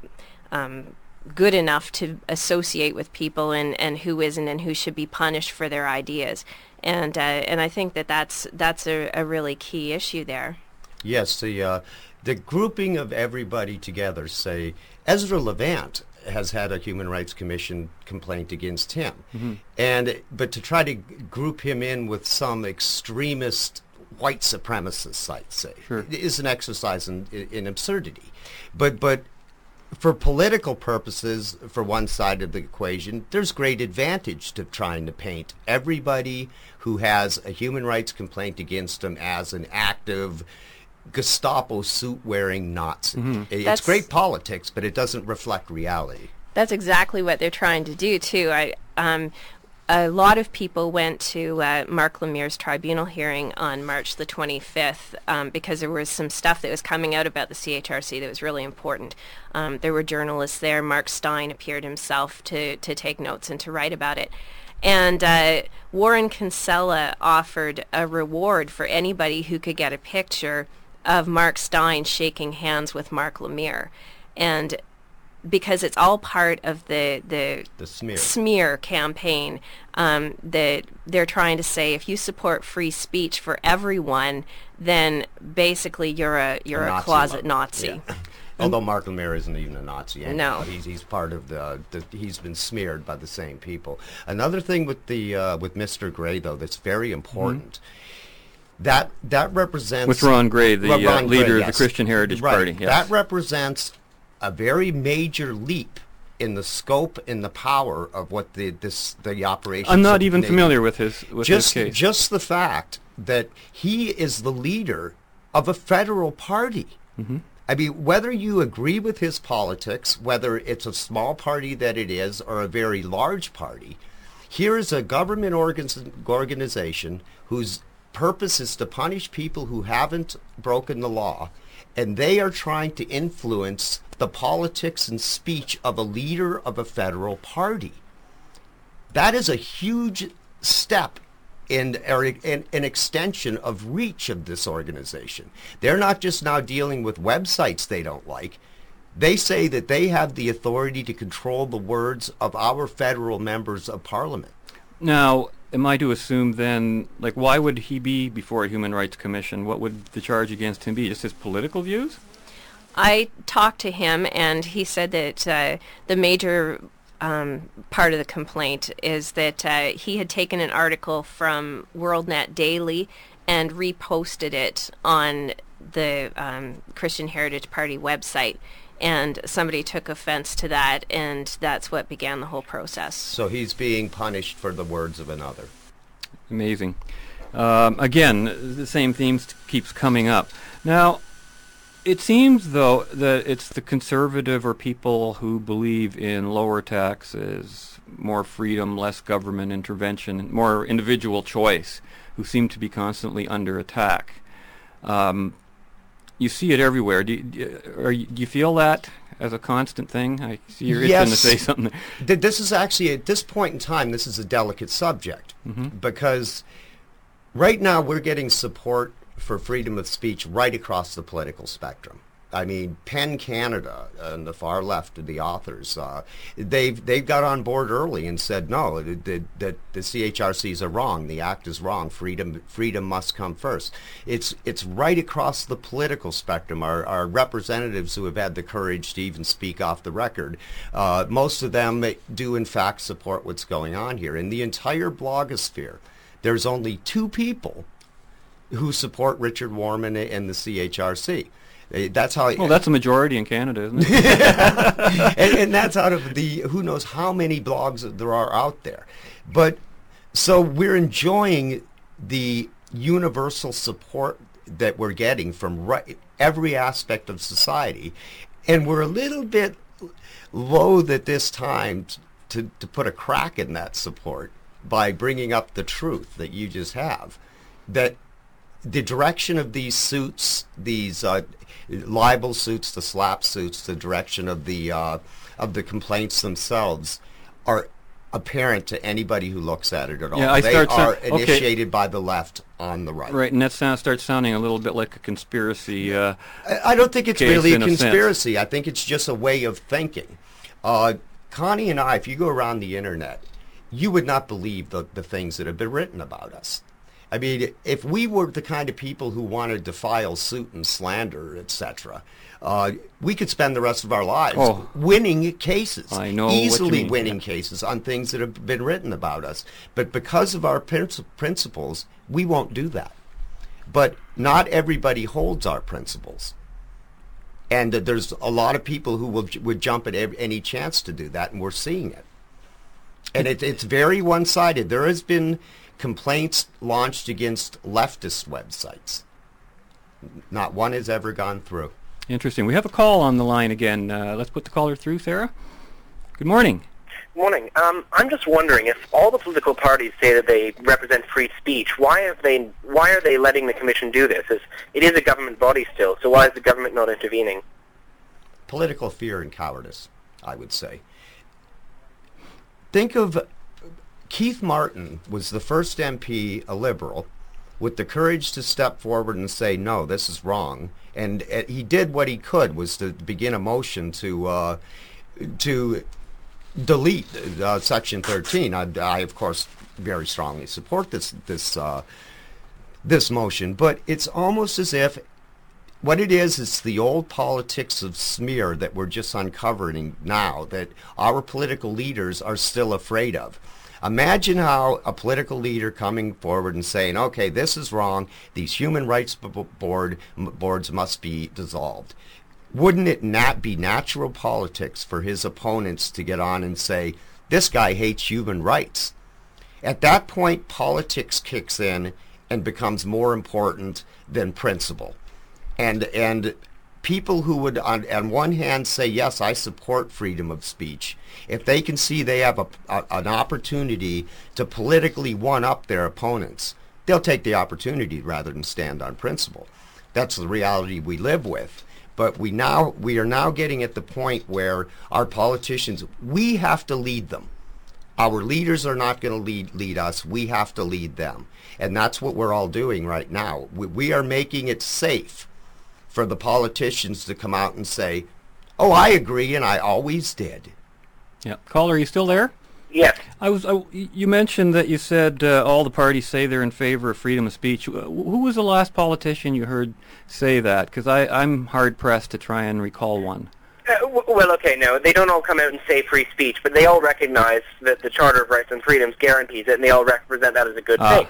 Speaker 6: um, good enough to associate with people and, and who isn't and who should be punished for their ideas. And, uh, and I think that that's, that's a, a really key issue there.
Speaker 7: Yes, the uh, the grouping of everybody together. Say Ezra Levant has had a Human Rights Commission complaint against him, and but to try to group him in with some extremist white supremacist site, say,
Speaker 4: Sure.
Speaker 7: is an exercise in, in absurdity. But but for political purposes, for one side of the equation, there's great advantage to trying to paint everybody who has a human rights complaint against them as an active Gestapo suit wearing Nazi. It's
Speaker 6: That's-
Speaker 7: great politics, but it doesn't reflect reality.
Speaker 6: That's exactly what they're trying to do too. I um, a lot of people went to uh, Marc Lemire's tribunal hearing on March the 25th um, because there was some stuff that was coming out about the CHRC that was really important. Um, there were journalists there. Mark Steyn appeared himself to to take notes and to write about it. And uh, Warren Kinsella offered a reward for anybody who could get a picture of Mark Steyn shaking hands with Marc Lemire. And because it's all part of the the,
Speaker 7: The smear.
Speaker 6: smear campaign um, that they're trying to say if you support free speech for everyone, then basically you're a you're a,
Speaker 7: Nazi
Speaker 6: closet
Speaker 7: lo-
Speaker 6: Nazi. *laughs*
Speaker 7: Yeah. Although Marc Lemire isn't even a Nazi anyhow.
Speaker 6: No.
Speaker 7: He's, he's part of the, the, he's been smeared by the same people. Another thing with the, uh, with Mr. Gray though that's very important, that, that represents...
Speaker 4: With Ron Gray, the,
Speaker 7: Well,
Speaker 4: uh,
Speaker 7: Ron Gray,
Speaker 4: leader of the. Christian Heritage
Speaker 7: Right.
Speaker 4: Party, yes.
Speaker 7: That represents a very major leap in the scope and the power of what the, this, the operation...
Speaker 4: I'm not even familiar with his with
Speaker 7: just,
Speaker 4: his case.
Speaker 7: Just the fact that he is the leader of a federal party.
Speaker 4: Mm-hmm.
Speaker 7: I mean, whether you agree with his politics, whether it's a small party that it is or a very large party, here is a government organ- organization whose purpose is to punish people who haven't broken the law, and they are trying to influence the politics and speech of a leader of a federal party. That is a huge step in, an extension of reach of this organization. They're not just now dealing with websites they don't like. They say that they have the authority to control the words of our federal members of parliament.
Speaker 4: Now, am I to assume then, like, why would he be before a Human Rights Commission? What would the charge against him be? Just his political views?
Speaker 6: I talked to him, and he said that uh, the major um, part of the complaint is that uh, he had taken an article from WorldNet Daily and reposted it on the um, Christian Heritage Party website. And somebody took offense to that, and that's what began the whole process.
Speaker 7: So he's being punished for the words of another.
Speaker 4: Amazing. Um, again, the same themes keeps coming up. Now, it seems, though, that it's the conservative or people who believe in lower taxes, more freedom, less government intervention, more individual choice, who seem to be constantly under attack. Um, you see it everywhere. Do you, do you feel that as a constant thing? I see you're
Speaker 7: yes.
Speaker 4: itching to say something.
Speaker 7: This is actually, at this point in time, this is a delicate subject
Speaker 4: mm-hmm.
Speaker 7: because right now we're getting support for freedom of speech right across the political spectrum. I mean, PEN Canada and the far left, of the authors, uh, they've they've got on board early and said no, that the, the, the CHRCs are wrong. The act is wrong. Freedom freedom must come first. It's it's right across the political spectrum. Our, our representatives who have had the courage to even speak off the record, uh, most of them do in fact support what's going on here. In the entire blogosphere, there's only two people who support Richard Warman and the CHRC. That's how.
Speaker 4: Well, that's a majority in Canada, isn't it? *laughs*
Speaker 7: and, and, that's out of the who knows how many blogs there are out there. But so we're enjoying the universal support that we're getting from right, every aspect of society, and we're a little bit loath at this time to, to put a crack in that support by bringing up the truth that you just have that the direction of these suits, these uh, libel suits, the slap suits, the direction of the uh, of the complaints themselves are apparent to anybody who looks at it at all.
Speaker 4: Yeah, I
Speaker 7: they
Speaker 4: start
Speaker 7: are
Speaker 4: okay.
Speaker 7: initiated by the left on the right.
Speaker 4: Right, and that sound, starts sounding a little bit like a conspiracy. Uh,
Speaker 7: I, I don't think it's really a
Speaker 4: in a
Speaker 7: conspiracy. I think it's just a way of thinking. Uh, Connie and I, if you go around the internet, you would not believe the, the things that have been written about us. I mean, if we were the kind of people who wanted to file suit and slander, etc., uh, we could spend the rest of our lives
Speaker 4: Oh.
Speaker 7: winning cases.
Speaker 4: I know
Speaker 7: easily winning
Speaker 4: yeah.
Speaker 7: cases on things that have been written about us. But because of our princi- principles, we won't do that. But not everybody holds our principles. And uh, there's a lot of people who will, would jump at any chance to do that, and we're seeing it. And it, it's very one-sided. There has been complaints launched against leftist websites. Not one has ever gone through.
Speaker 4: interesting. We have a call on the line again. Uh, let's put the caller through, Sarah. Good morning.
Speaker 10: Morning. Um, I'm just wondering if all the political parties say that they represent free speech, why have they? Why are they letting the commission do this? It's, it is a government body still, so why is the government not intervening?
Speaker 7: Political fear and cowardice, I would say. Think of Keith Martin was the first MP, a liberal, with the courage to step forward and say, no, this is wrong. And uh, he did what he could, was to begin a motion to, uh, to delete uh, Section 13. I, I, of course, very strongly support this, this, uh, this motion, but it's almost as if what it is, it's the old politics of smear that we're just uncovering now, that our political leaders are still afraid of. Imagine how a political leader coming forward and saying, okay, this is wrong, these human rights board, boards must be dissolved. Wouldn't it not be natural politics for his opponents to get on and say, this guy hates human rights? At that point, politics kicks in and becomes more important than principle and and people who would, on, on one hand, say, yes, I support freedom of speech, if they can see they have a, a, an opportunity to politically one-up their opponents, they'll take the opportunity rather than stand on principle. That's the reality we live with. But we now we are now getting at the point where our politicians we have to lead them. Our leaders are not going to lead lead us. We have to lead them, and that's what we're all doing right now. We, we are making it safe for the politicians to come out and say, "Oh, I agree, and I always did."
Speaker 4: Yeah, caller, are you still there?
Speaker 10: Yes.
Speaker 4: I was. I, you mentioned that you said uh, all the parties say they're in favor of freedom of speech. Uh, Who was the last politician you heard say that? Because I'm hard pressed to try and recall one.
Speaker 10: Uh, well, okay, no, they don't all come out and say free speech, but they all recognize that the Charter of Rights and Freedoms guarantees it, and they all represent that as a good
Speaker 4: Ah.
Speaker 10: thing.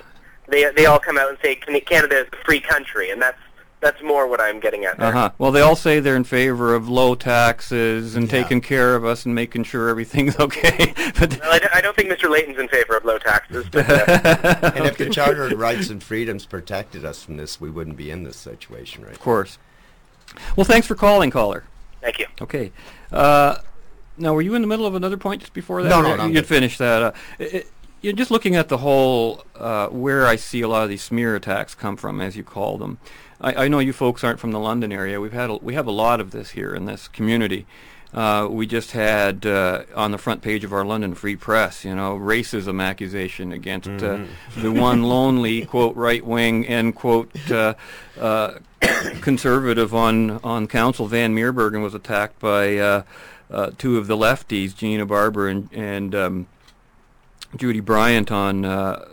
Speaker 10: They they all come out and say Canada is a free country, and that's that's more what I'm getting at. There.
Speaker 4: Uh huh. Well, they all say they're in favor of low taxes and taking care of us and making sure everything's *laughs* okay. but
Speaker 10: Well, I, don't- think Mr. Layton's in favor of low taxes. But, uh, *laughs*
Speaker 7: And if the Charter of Rights and Freedoms protected us from this, we wouldn't be in this situation right
Speaker 4: of course. Well, thanks for calling, caller.
Speaker 10: thank you.
Speaker 4: Okay. Uh, now, were you in the middle of another point just before that?
Speaker 7: No, no, no,
Speaker 4: You'd
Speaker 7: good.
Speaker 4: finish that. Uh, it, it- you're just looking at the whole, uh, where I see a lot of these smear attacks come from, as you call them. I, I know you folks aren't from the London area. We've had a, we have a lot of this here in this community. Uh, we just had uh, on the front page of our London Free Press, you know, racism accusation against uh, the one lonely *laughs* quote right wing end quote uh, uh, conservative on on council. Van Meerbergen was attacked by uh, uh, two of the lefties, Gina Barber and and um, Judy Bryant, on uh,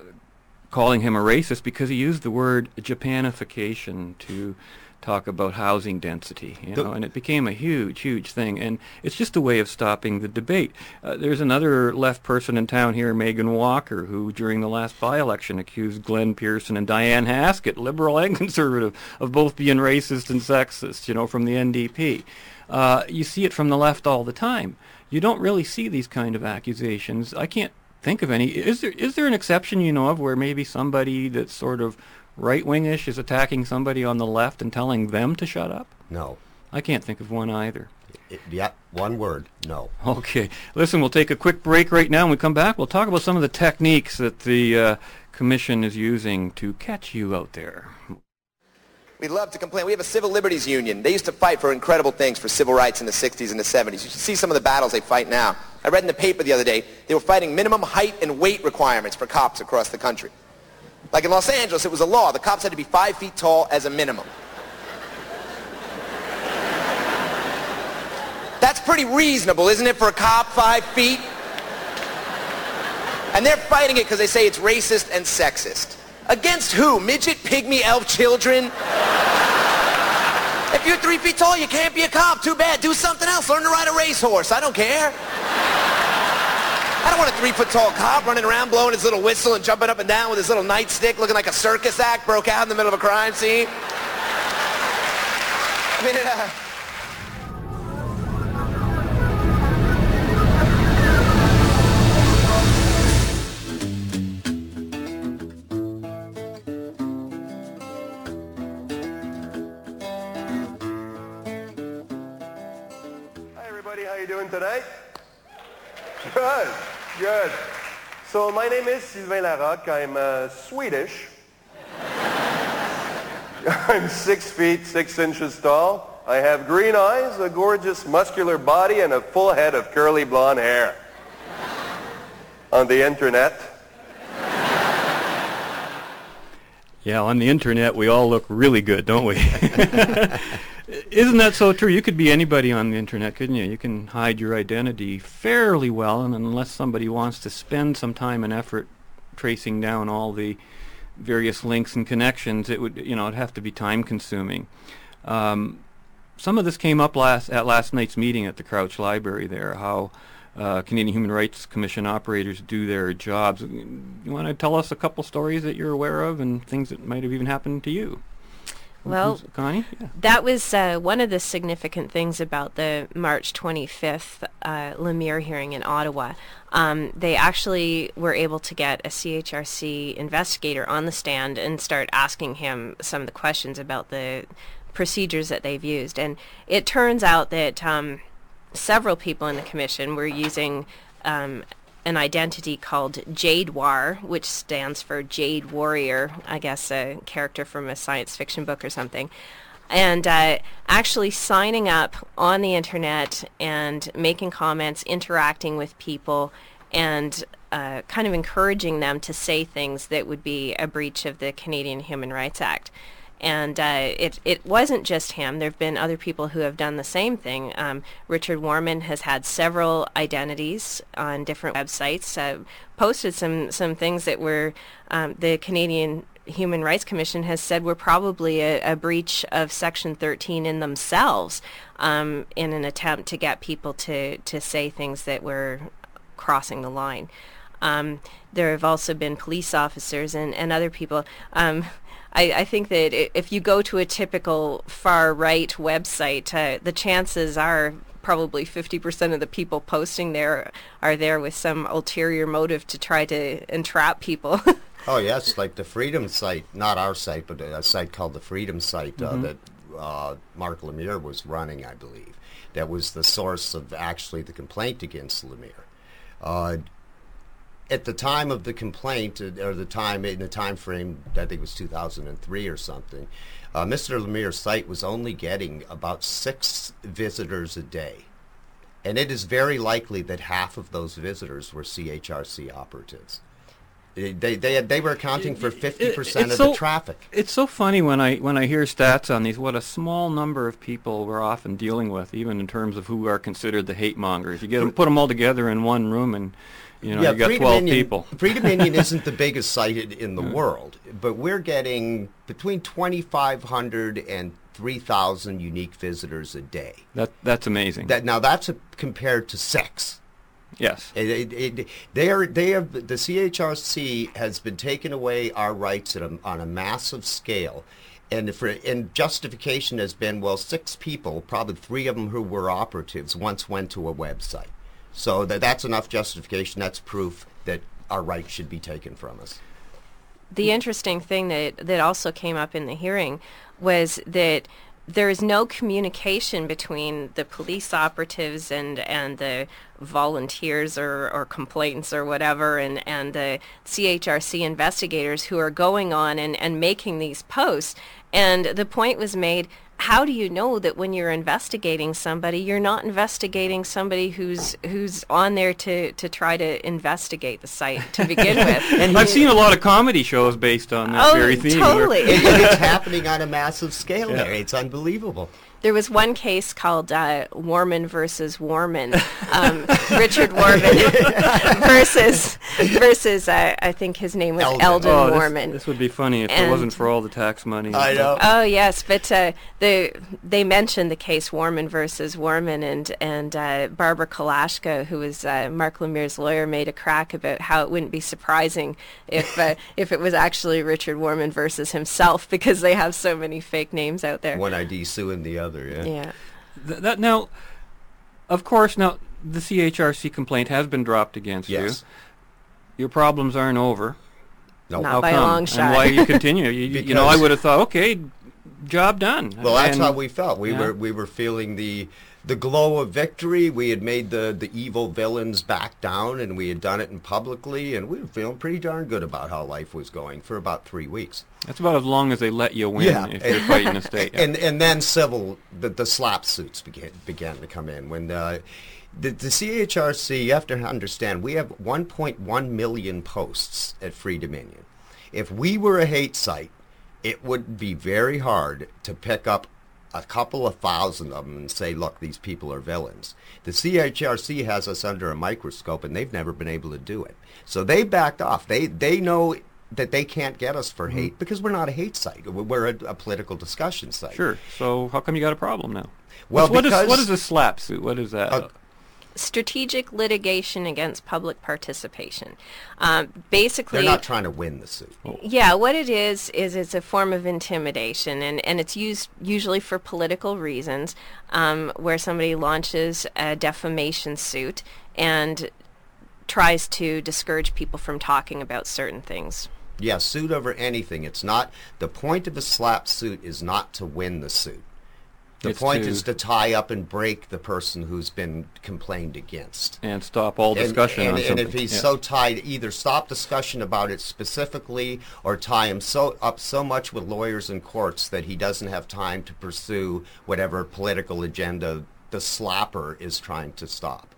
Speaker 4: calling him a racist because he used the word Japanification to talk about housing density, you know, and it became a huge, huge thing. And it's just a way of stopping the debate. Uh, there's another left person in town here, Megan Walker, who during the last by-election accused Glenn Pearson and Diane Haskett, liberal and *laughs* conservative, of both being racist and sexist, you know, from the NDP. Uh, you see it from the left all the time. You don't really see these kind of accusations. I can't think of any. Is there is there an exception you know of where maybe somebody that's sort of right-wingish is attacking somebody on the left and telling them to shut up?
Speaker 7: No.
Speaker 4: I can't think of one either.
Speaker 7: It, yeah, one word, no.
Speaker 4: Okay. Listen, we'll take a quick break right now. When we come back, we'll talk about some of the techniques that the uh, commission is using to catch you out there.
Speaker 12: We'd love to complain. We have a civil liberties union. They used to fight for incredible things for civil rights in the 60s and the 70s. You should see some of the battles they fight now. I read in the paper the other day, they were fighting minimum height and weight requirements for cops across the country. Like in Los Angeles, it was a law. The cops had to be five feet tall as a minimum. That's pretty reasonable, isn't it, for a cop, five feet? And they're fighting it because they say it's racist and sexist. Against who? Midget, pygmy, elf children? If you're three feet tall, you can't be a cop. Too bad. Do something else. Learn to ride a racehorse. I don't care. I don't want a three-foot tall cop running around blowing his little whistle and jumping up and down with his little nightstick looking like a circus act broke out in the middle of a crime scene. I mean, *laughs* uh,
Speaker 13: you doing tonight? Good, good. So my name is Sylvain Larocque. I'm uh, Swedish. *laughs* I'm six feet, six inches tall. I have green eyes, a gorgeous muscular body, and a full head of curly blonde hair. On the internet,
Speaker 4: Yeah, on the internet, we all look really good, don't we? *laughs* Isn't that so true? You could be anybody on the internet, couldn't you? You can hide your identity fairly well, and unless somebody wants to spend some time and effort tracing down all the various links and connections, it would, you know, it'd have to be time-consuming. Um, some of this came up last at last night's meeting at the Crouch Library. There, how uh, Canadian Human Rights Commission operators do their jobs. You want to tell us a couple stories that you're aware of and things that might have even happened to you?
Speaker 6: Well,
Speaker 4: Connie, yeah.
Speaker 6: That was uh, one of the significant things about the March 25th uh, Lemire hearing in Ottawa. Um, they actually were able to get a CHRC investigator on the stand and start asking him some of the questions about the procedures that they've used. And it turns out that um, several people in the commission were using um, an identity called Jade War, which stands for Jade Warrior, I guess a character from a science fiction book or something. And uh, actually signing up on the internet and making comments, interacting with people, and uh, kind of encouraging them to say things that would be a breach of the Canadian Human Rights Act. And uh, it, it wasn't just him. There have been other people who have done the same thing. Um, Richard Warman has had several identities on different websites, uh, posted some, some things that were um, the Canadian Human Rights Commission has said were probably a, a breach of Section 13 in themselves um, in an attempt to get people to, to say things that were crossing the line. Um, there have also been police officers and, and other people. Um, I, I, think that if you go to a typical far right website, uh, the chances are probably 50% of the people posting there are there with some ulterior motive to try to entrap people. *laughs*
Speaker 7: oh yes, like the Freedom site, not our site, but a site called the Freedom site uh, mm-hmm. that uh, Marc Lemire was running, I believe. That was the source of actually the complaint against Lemire. Uh, at the time of the complaint, uh, or the time in the time frame, I think it was 2003 or something, uh, Mr. Lemire's site was only getting about six visitors a day. And it is very likely that half of those visitors were CHRC operatives. They, they, they were accounting for 50% of
Speaker 4: so,
Speaker 7: the traffic.
Speaker 4: It's so funny when I, when I hear stats on these, what a small number of people we're often dealing with, even in terms of who are considered the hate mongers. You get them, put them all together in one room and you know, yeah, you got 12 people. *laughs*
Speaker 7: Free Dominion isn't the biggest site in the yeah. world, but we're getting between 2,500 and 3,000 unique visitors a day.
Speaker 4: That That's amazing.
Speaker 7: That Now, that's a, compared to sex.
Speaker 4: Yes.
Speaker 7: It, it, it, they are, they have, the CHRC has been taking away our rights a, on a massive scale. And, for, and justification has been, well, six people, probably three of them who were operatives, once went to a website. So that, that's enough justification. That's proof that our rights should be taken from us.
Speaker 6: The interesting thing that, that also came up in the hearing was that there is no communication between the police operatives and, and the volunteers or, or complainants or whatever and, and the CHRC investigators who are going on and, and making these posts. And the point was made how do you know that when you're investigating somebody, you're not investigating somebody who's who's on there to, to try to investigate the site to begin *laughs* with?
Speaker 4: and I've seen a lot of comedy shows based on that
Speaker 6: oh,
Speaker 4: very theme.
Speaker 6: Totally,
Speaker 7: it's happening on a massive scale *laughs* yeah. there. It's unbelievable.
Speaker 6: There was one case called uh, Warman versus Warman, um, *laughs* Richard Warman *laughs* versus versus uh, I think his name was Eldon, Eldon
Speaker 4: oh,
Speaker 6: Warman.
Speaker 4: This, this, would be funny if and it wasn't for all the tax money.
Speaker 7: I know.
Speaker 6: Oh yes, but uh, they they mentioned the case Warman versus Warman, and and uh, Barbara Kulaszka, who was uh, Marc Lemire's lawyer, made a crack about how it wouldn't be surprising if uh, *laughs* if it was actually Richard Warman versus himself because they have so many fake names out there.
Speaker 7: One ID suing the other other. Yeah.
Speaker 6: Yeah.
Speaker 4: Th- that now, of course, now the CHRC complaint has been dropped against
Speaker 7: yes.
Speaker 4: you. Your problems aren't over.
Speaker 6: No. Not How by come? a long shot.
Speaker 4: And why you continue? you, you know, I would have thought, okay, job done.
Speaker 7: Well, that's how we felt. We yeah. were we were feeling the the glow of victory. We had made the, the evil villains back down, and we had done it in publicly, and we were feeling pretty darn good about how life was going for about three weeks.
Speaker 4: That's about as long as they let you win yeah. if you're fighting a state.
Speaker 7: Yeah. And and then civil, the, the slap suits began, began to come in. When uh, the, the, the CHRC, you have to understand, we have 1.1 million posts at Free Dominion. If we were a hate site, it would be very hard to pick up a couple of thousand of them and say, look, these people are villains. The CHRC has us under a microscope, and they've never been able to do it. So they backed off. They they know that they can't get us for mm-hmm. hate because we're not a hate site. We're a, a, political discussion site.
Speaker 4: Sure. So how come you got a problem now?
Speaker 7: Well,
Speaker 4: what is what is a slap suit? What is that?
Speaker 6: Strategic litigation against public participation. Um, basically,
Speaker 7: they're not trying to win the suit.
Speaker 6: Yeah, what it is is it's a form of intimidation, and, and it's used usually for political reasons, um, where somebody launches a defamation suit and tries to discourage people from talking about certain things.
Speaker 7: Yeah, suit over anything. It's not the point of a slap suit is not to win the suit. The
Speaker 4: It's
Speaker 7: point
Speaker 4: to-
Speaker 7: is to tie up and break the person who's been complained against.
Speaker 4: And stop all discussion
Speaker 7: and, and,
Speaker 4: something.
Speaker 7: if he's
Speaker 4: Yeah.
Speaker 7: so tied, either stop discussion about it specifically, or tie him so up so much with lawyers and courts that he doesn't have time to pursue whatever political agenda the slapper is trying to stop.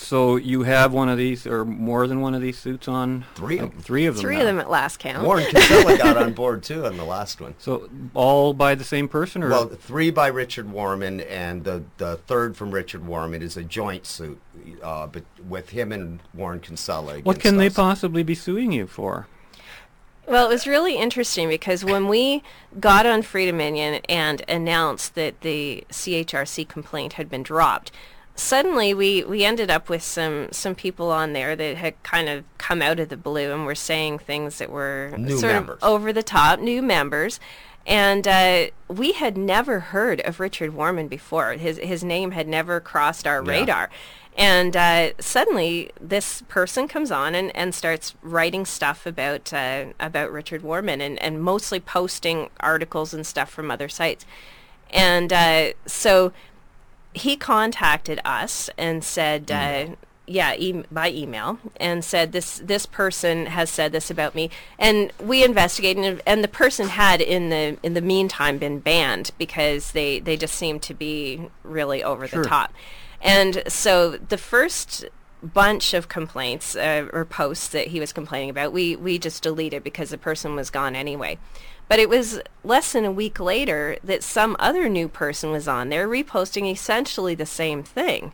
Speaker 4: So you have one of these, or more than one of these suits on?
Speaker 7: Three of
Speaker 4: Like,
Speaker 7: them.
Speaker 4: Three of them.
Speaker 6: Three
Speaker 4: now.
Speaker 6: of them at last count.
Speaker 7: Warren Kinsella got on *laughs* board too on the last one.
Speaker 4: So all by the same person, or
Speaker 7: Well, three by Richard Warman, and the, the third from Richard Warman is a joint suit, uh, but with him and Warren Kinsella.
Speaker 4: what
Speaker 7: against
Speaker 4: can they possibly be suing you for?
Speaker 6: Well, it was really interesting because when we got on Free Dominion and announced that the CHRC complaint had been dropped, suddenly we, we ended up with some, some people on there that had kind of come out of the blue and were saying things that were
Speaker 7: New
Speaker 6: sort
Speaker 7: members.
Speaker 6: of over the top, new members. And uh, we had never heard of Richard Warman before. His, his name had never crossed our
Speaker 7: Yeah.
Speaker 6: radar. And uh, suddenly, this person comes on and, and starts writing stuff about uh, about Richard Warman and, and mostly posting articles and stuff from other sites. And uh, so he contacted us and said, uh, yeah, e- by email, and said this this person has said this about me, and we investigated, and, and the person had in the in the meantime been banned because they they just seemed to be really over
Speaker 4: Sure.
Speaker 6: the top, and so the first bunch of complaints uh, or posts that he was complaining about, we we just deleted because the person was gone anyway. But it was less than a week later that some other new person was on there reposting essentially the same thing.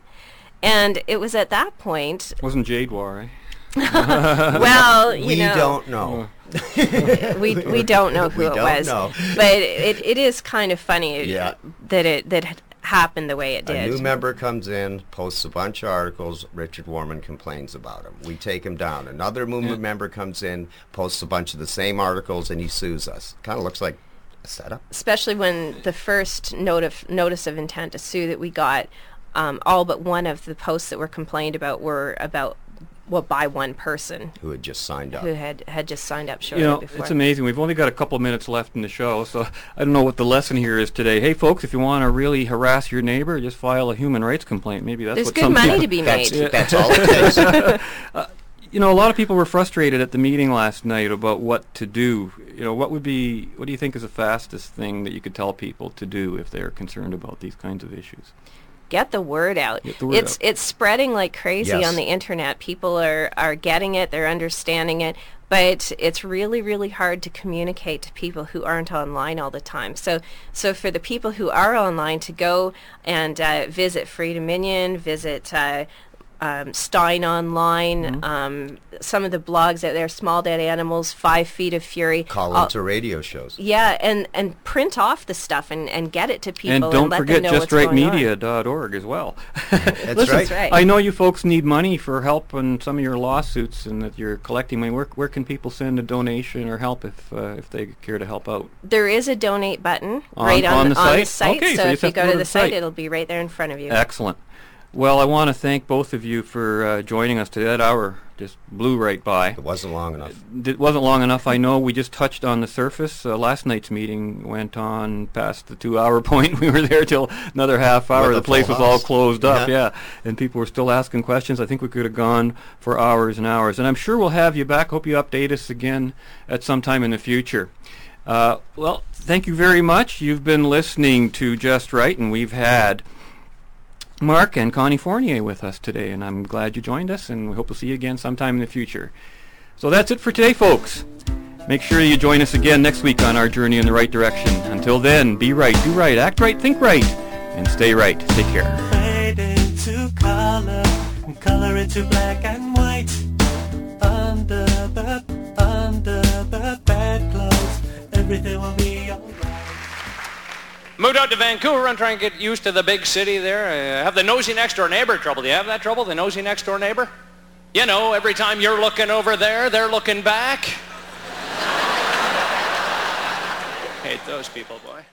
Speaker 6: And it was at that point,
Speaker 4: Wasn't Jade War, eh? *laughs* *laughs*
Speaker 6: well, you
Speaker 7: We
Speaker 6: know,
Speaker 7: don't know. *laughs*
Speaker 6: we we don't know who
Speaker 7: We
Speaker 6: it
Speaker 7: don't
Speaker 6: was,
Speaker 7: know.
Speaker 6: but it, it is kind of funny
Speaker 7: Yeah.
Speaker 6: that it that it happened the way it did.
Speaker 7: A new member comes in, posts a bunch of articles. Richard Warman complains about him. We take him down. Another movement
Speaker 4: Yeah.
Speaker 7: member comes in, posts a bunch of the same articles, and he sues us. Kind of looks like a setup.
Speaker 6: especially when the first note of, notice of intent to sue that we got, um, all but one of the posts that were complained about were about well by one person
Speaker 7: Who had just signed up?
Speaker 6: who had had just signed up shortly
Speaker 4: You know,
Speaker 6: before.
Speaker 4: it's amazing. We've only got a couple minutes left in the show, so I don't know what the lesson here is today. Hey, folks, if you want to really harass your neighbor, just file a human rights complaint. Maybe that's
Speaker 6: There's
Speaker 4: what
Speaker 6: good
Speaker 4: some
Speaker 6: money
Speaker 4: people-
Speaker 6: to be
Speaker 7: That's,
Speaker 6: made.
Speaker 7: that's all it is. takes. *laughs*
Speaker 4: Uh, you know, a lot of people were frustrated at the meeting last night about what to do. You know, what would be, what do you think is the fastest thing that you could tell people to do if they're concerned about these kinds of issues?
Speaker 6: Get the word out.
Speaker 4: The word
Speaker 6: it's
Speaker 4: out.
Speaker 6: it's spreading like crazy
Speaker 7: Yes.
Speaker 6: on the internet. People are are getting it. They're understanding it. But it's really, really hard to communicate to people who aren't online all the time. So, so for the people who are online to go and uh, visit Free Dominion, visit uh, um, Steyn Online,
Speaker 7: Mm-hmm.
Speaker 6: um, some of the blogs out there, Small Dead Animals, Five Feet of Fury.
Speaker 7: Call
Speaker 6: all-
Speaker 7: into radio shows.
Speaker 6: yeah, and, and print off the stuff and, and get it to people
Speaker 4: and don't
Speaker 6: let
Speaker 4: forget
Speaker 6: them know what's going on.
Speaker 4: justrightmedia.org as well. *laughs*
Speaker 7: That's
Speaker 4: Listen,
Speaker 7: right.
Speaker 6: right.
Speaker 4: I know you folks need money for help on some of your lawsuits and that you're collecting money. Where, where can people send a donation or help if uh, if they care to help out?
Speaker 6: There is a donate button
Speaker 4: On-
Speaker 6: right on,
Speaker 4: on the
Speaker 6: on the
Speaker 4: site?
Speaker 6: site.
Speaker 4: Okay,
Speaker 6: so,
Speaker 4: so
Speaker 6: if you
Speaker 4: have to
Speaker 6: go
Speaker 4: go
Speaker 6: to
Speaker 4: to
Speaker 6: the
Speaker 4: the
Speaker 6: site,
Speaker 4: site.
Speaker 6: it'll be right there in front of you.
Speaker 4: Excellent. Well, I want to thank both of you for uh, joining us today. That hour just blew right by.
Speaker 7: It wasn't long enough.
Speaker 4: It wasn't long enough. I know we just touched on the surface. Uh, last night's meeting went on past the two-hour *laughs* point. We were there till another half hour.
Speaker 7: With
Speaker 4: The place was all closed up.
Speaker 7: Yeah.
Speaker 4: Yeah, and people were still asking questions. I think we could have gone for hours and hours. And I'm sure we'll have you back. Hope you update us again at some time in the future. Uh, well, thank you very much. You've been listening to Just Right, and we've had Mark and Connie Fournier with us today, and I'm glad you joined us, and we hope to see you again sometime in the future. So that's it for today, folks. Make sure you join us again next week on our journey in the right direction. Until then, be right, do right, act right, think right, and stay right. Take care.
Speaker 5: Fade into color color into black and white. Under the under the bedclothes, everything will be alright.
Speaker 14: Moved out to Vancouver. I'm trying to get used to the big city there. I have the nosy next door neighbor trouble. Do you have that trouble, the nosy next door neighbor? You know, every time you're looking over there, they're looking back. *laughs* Hate those people, boy.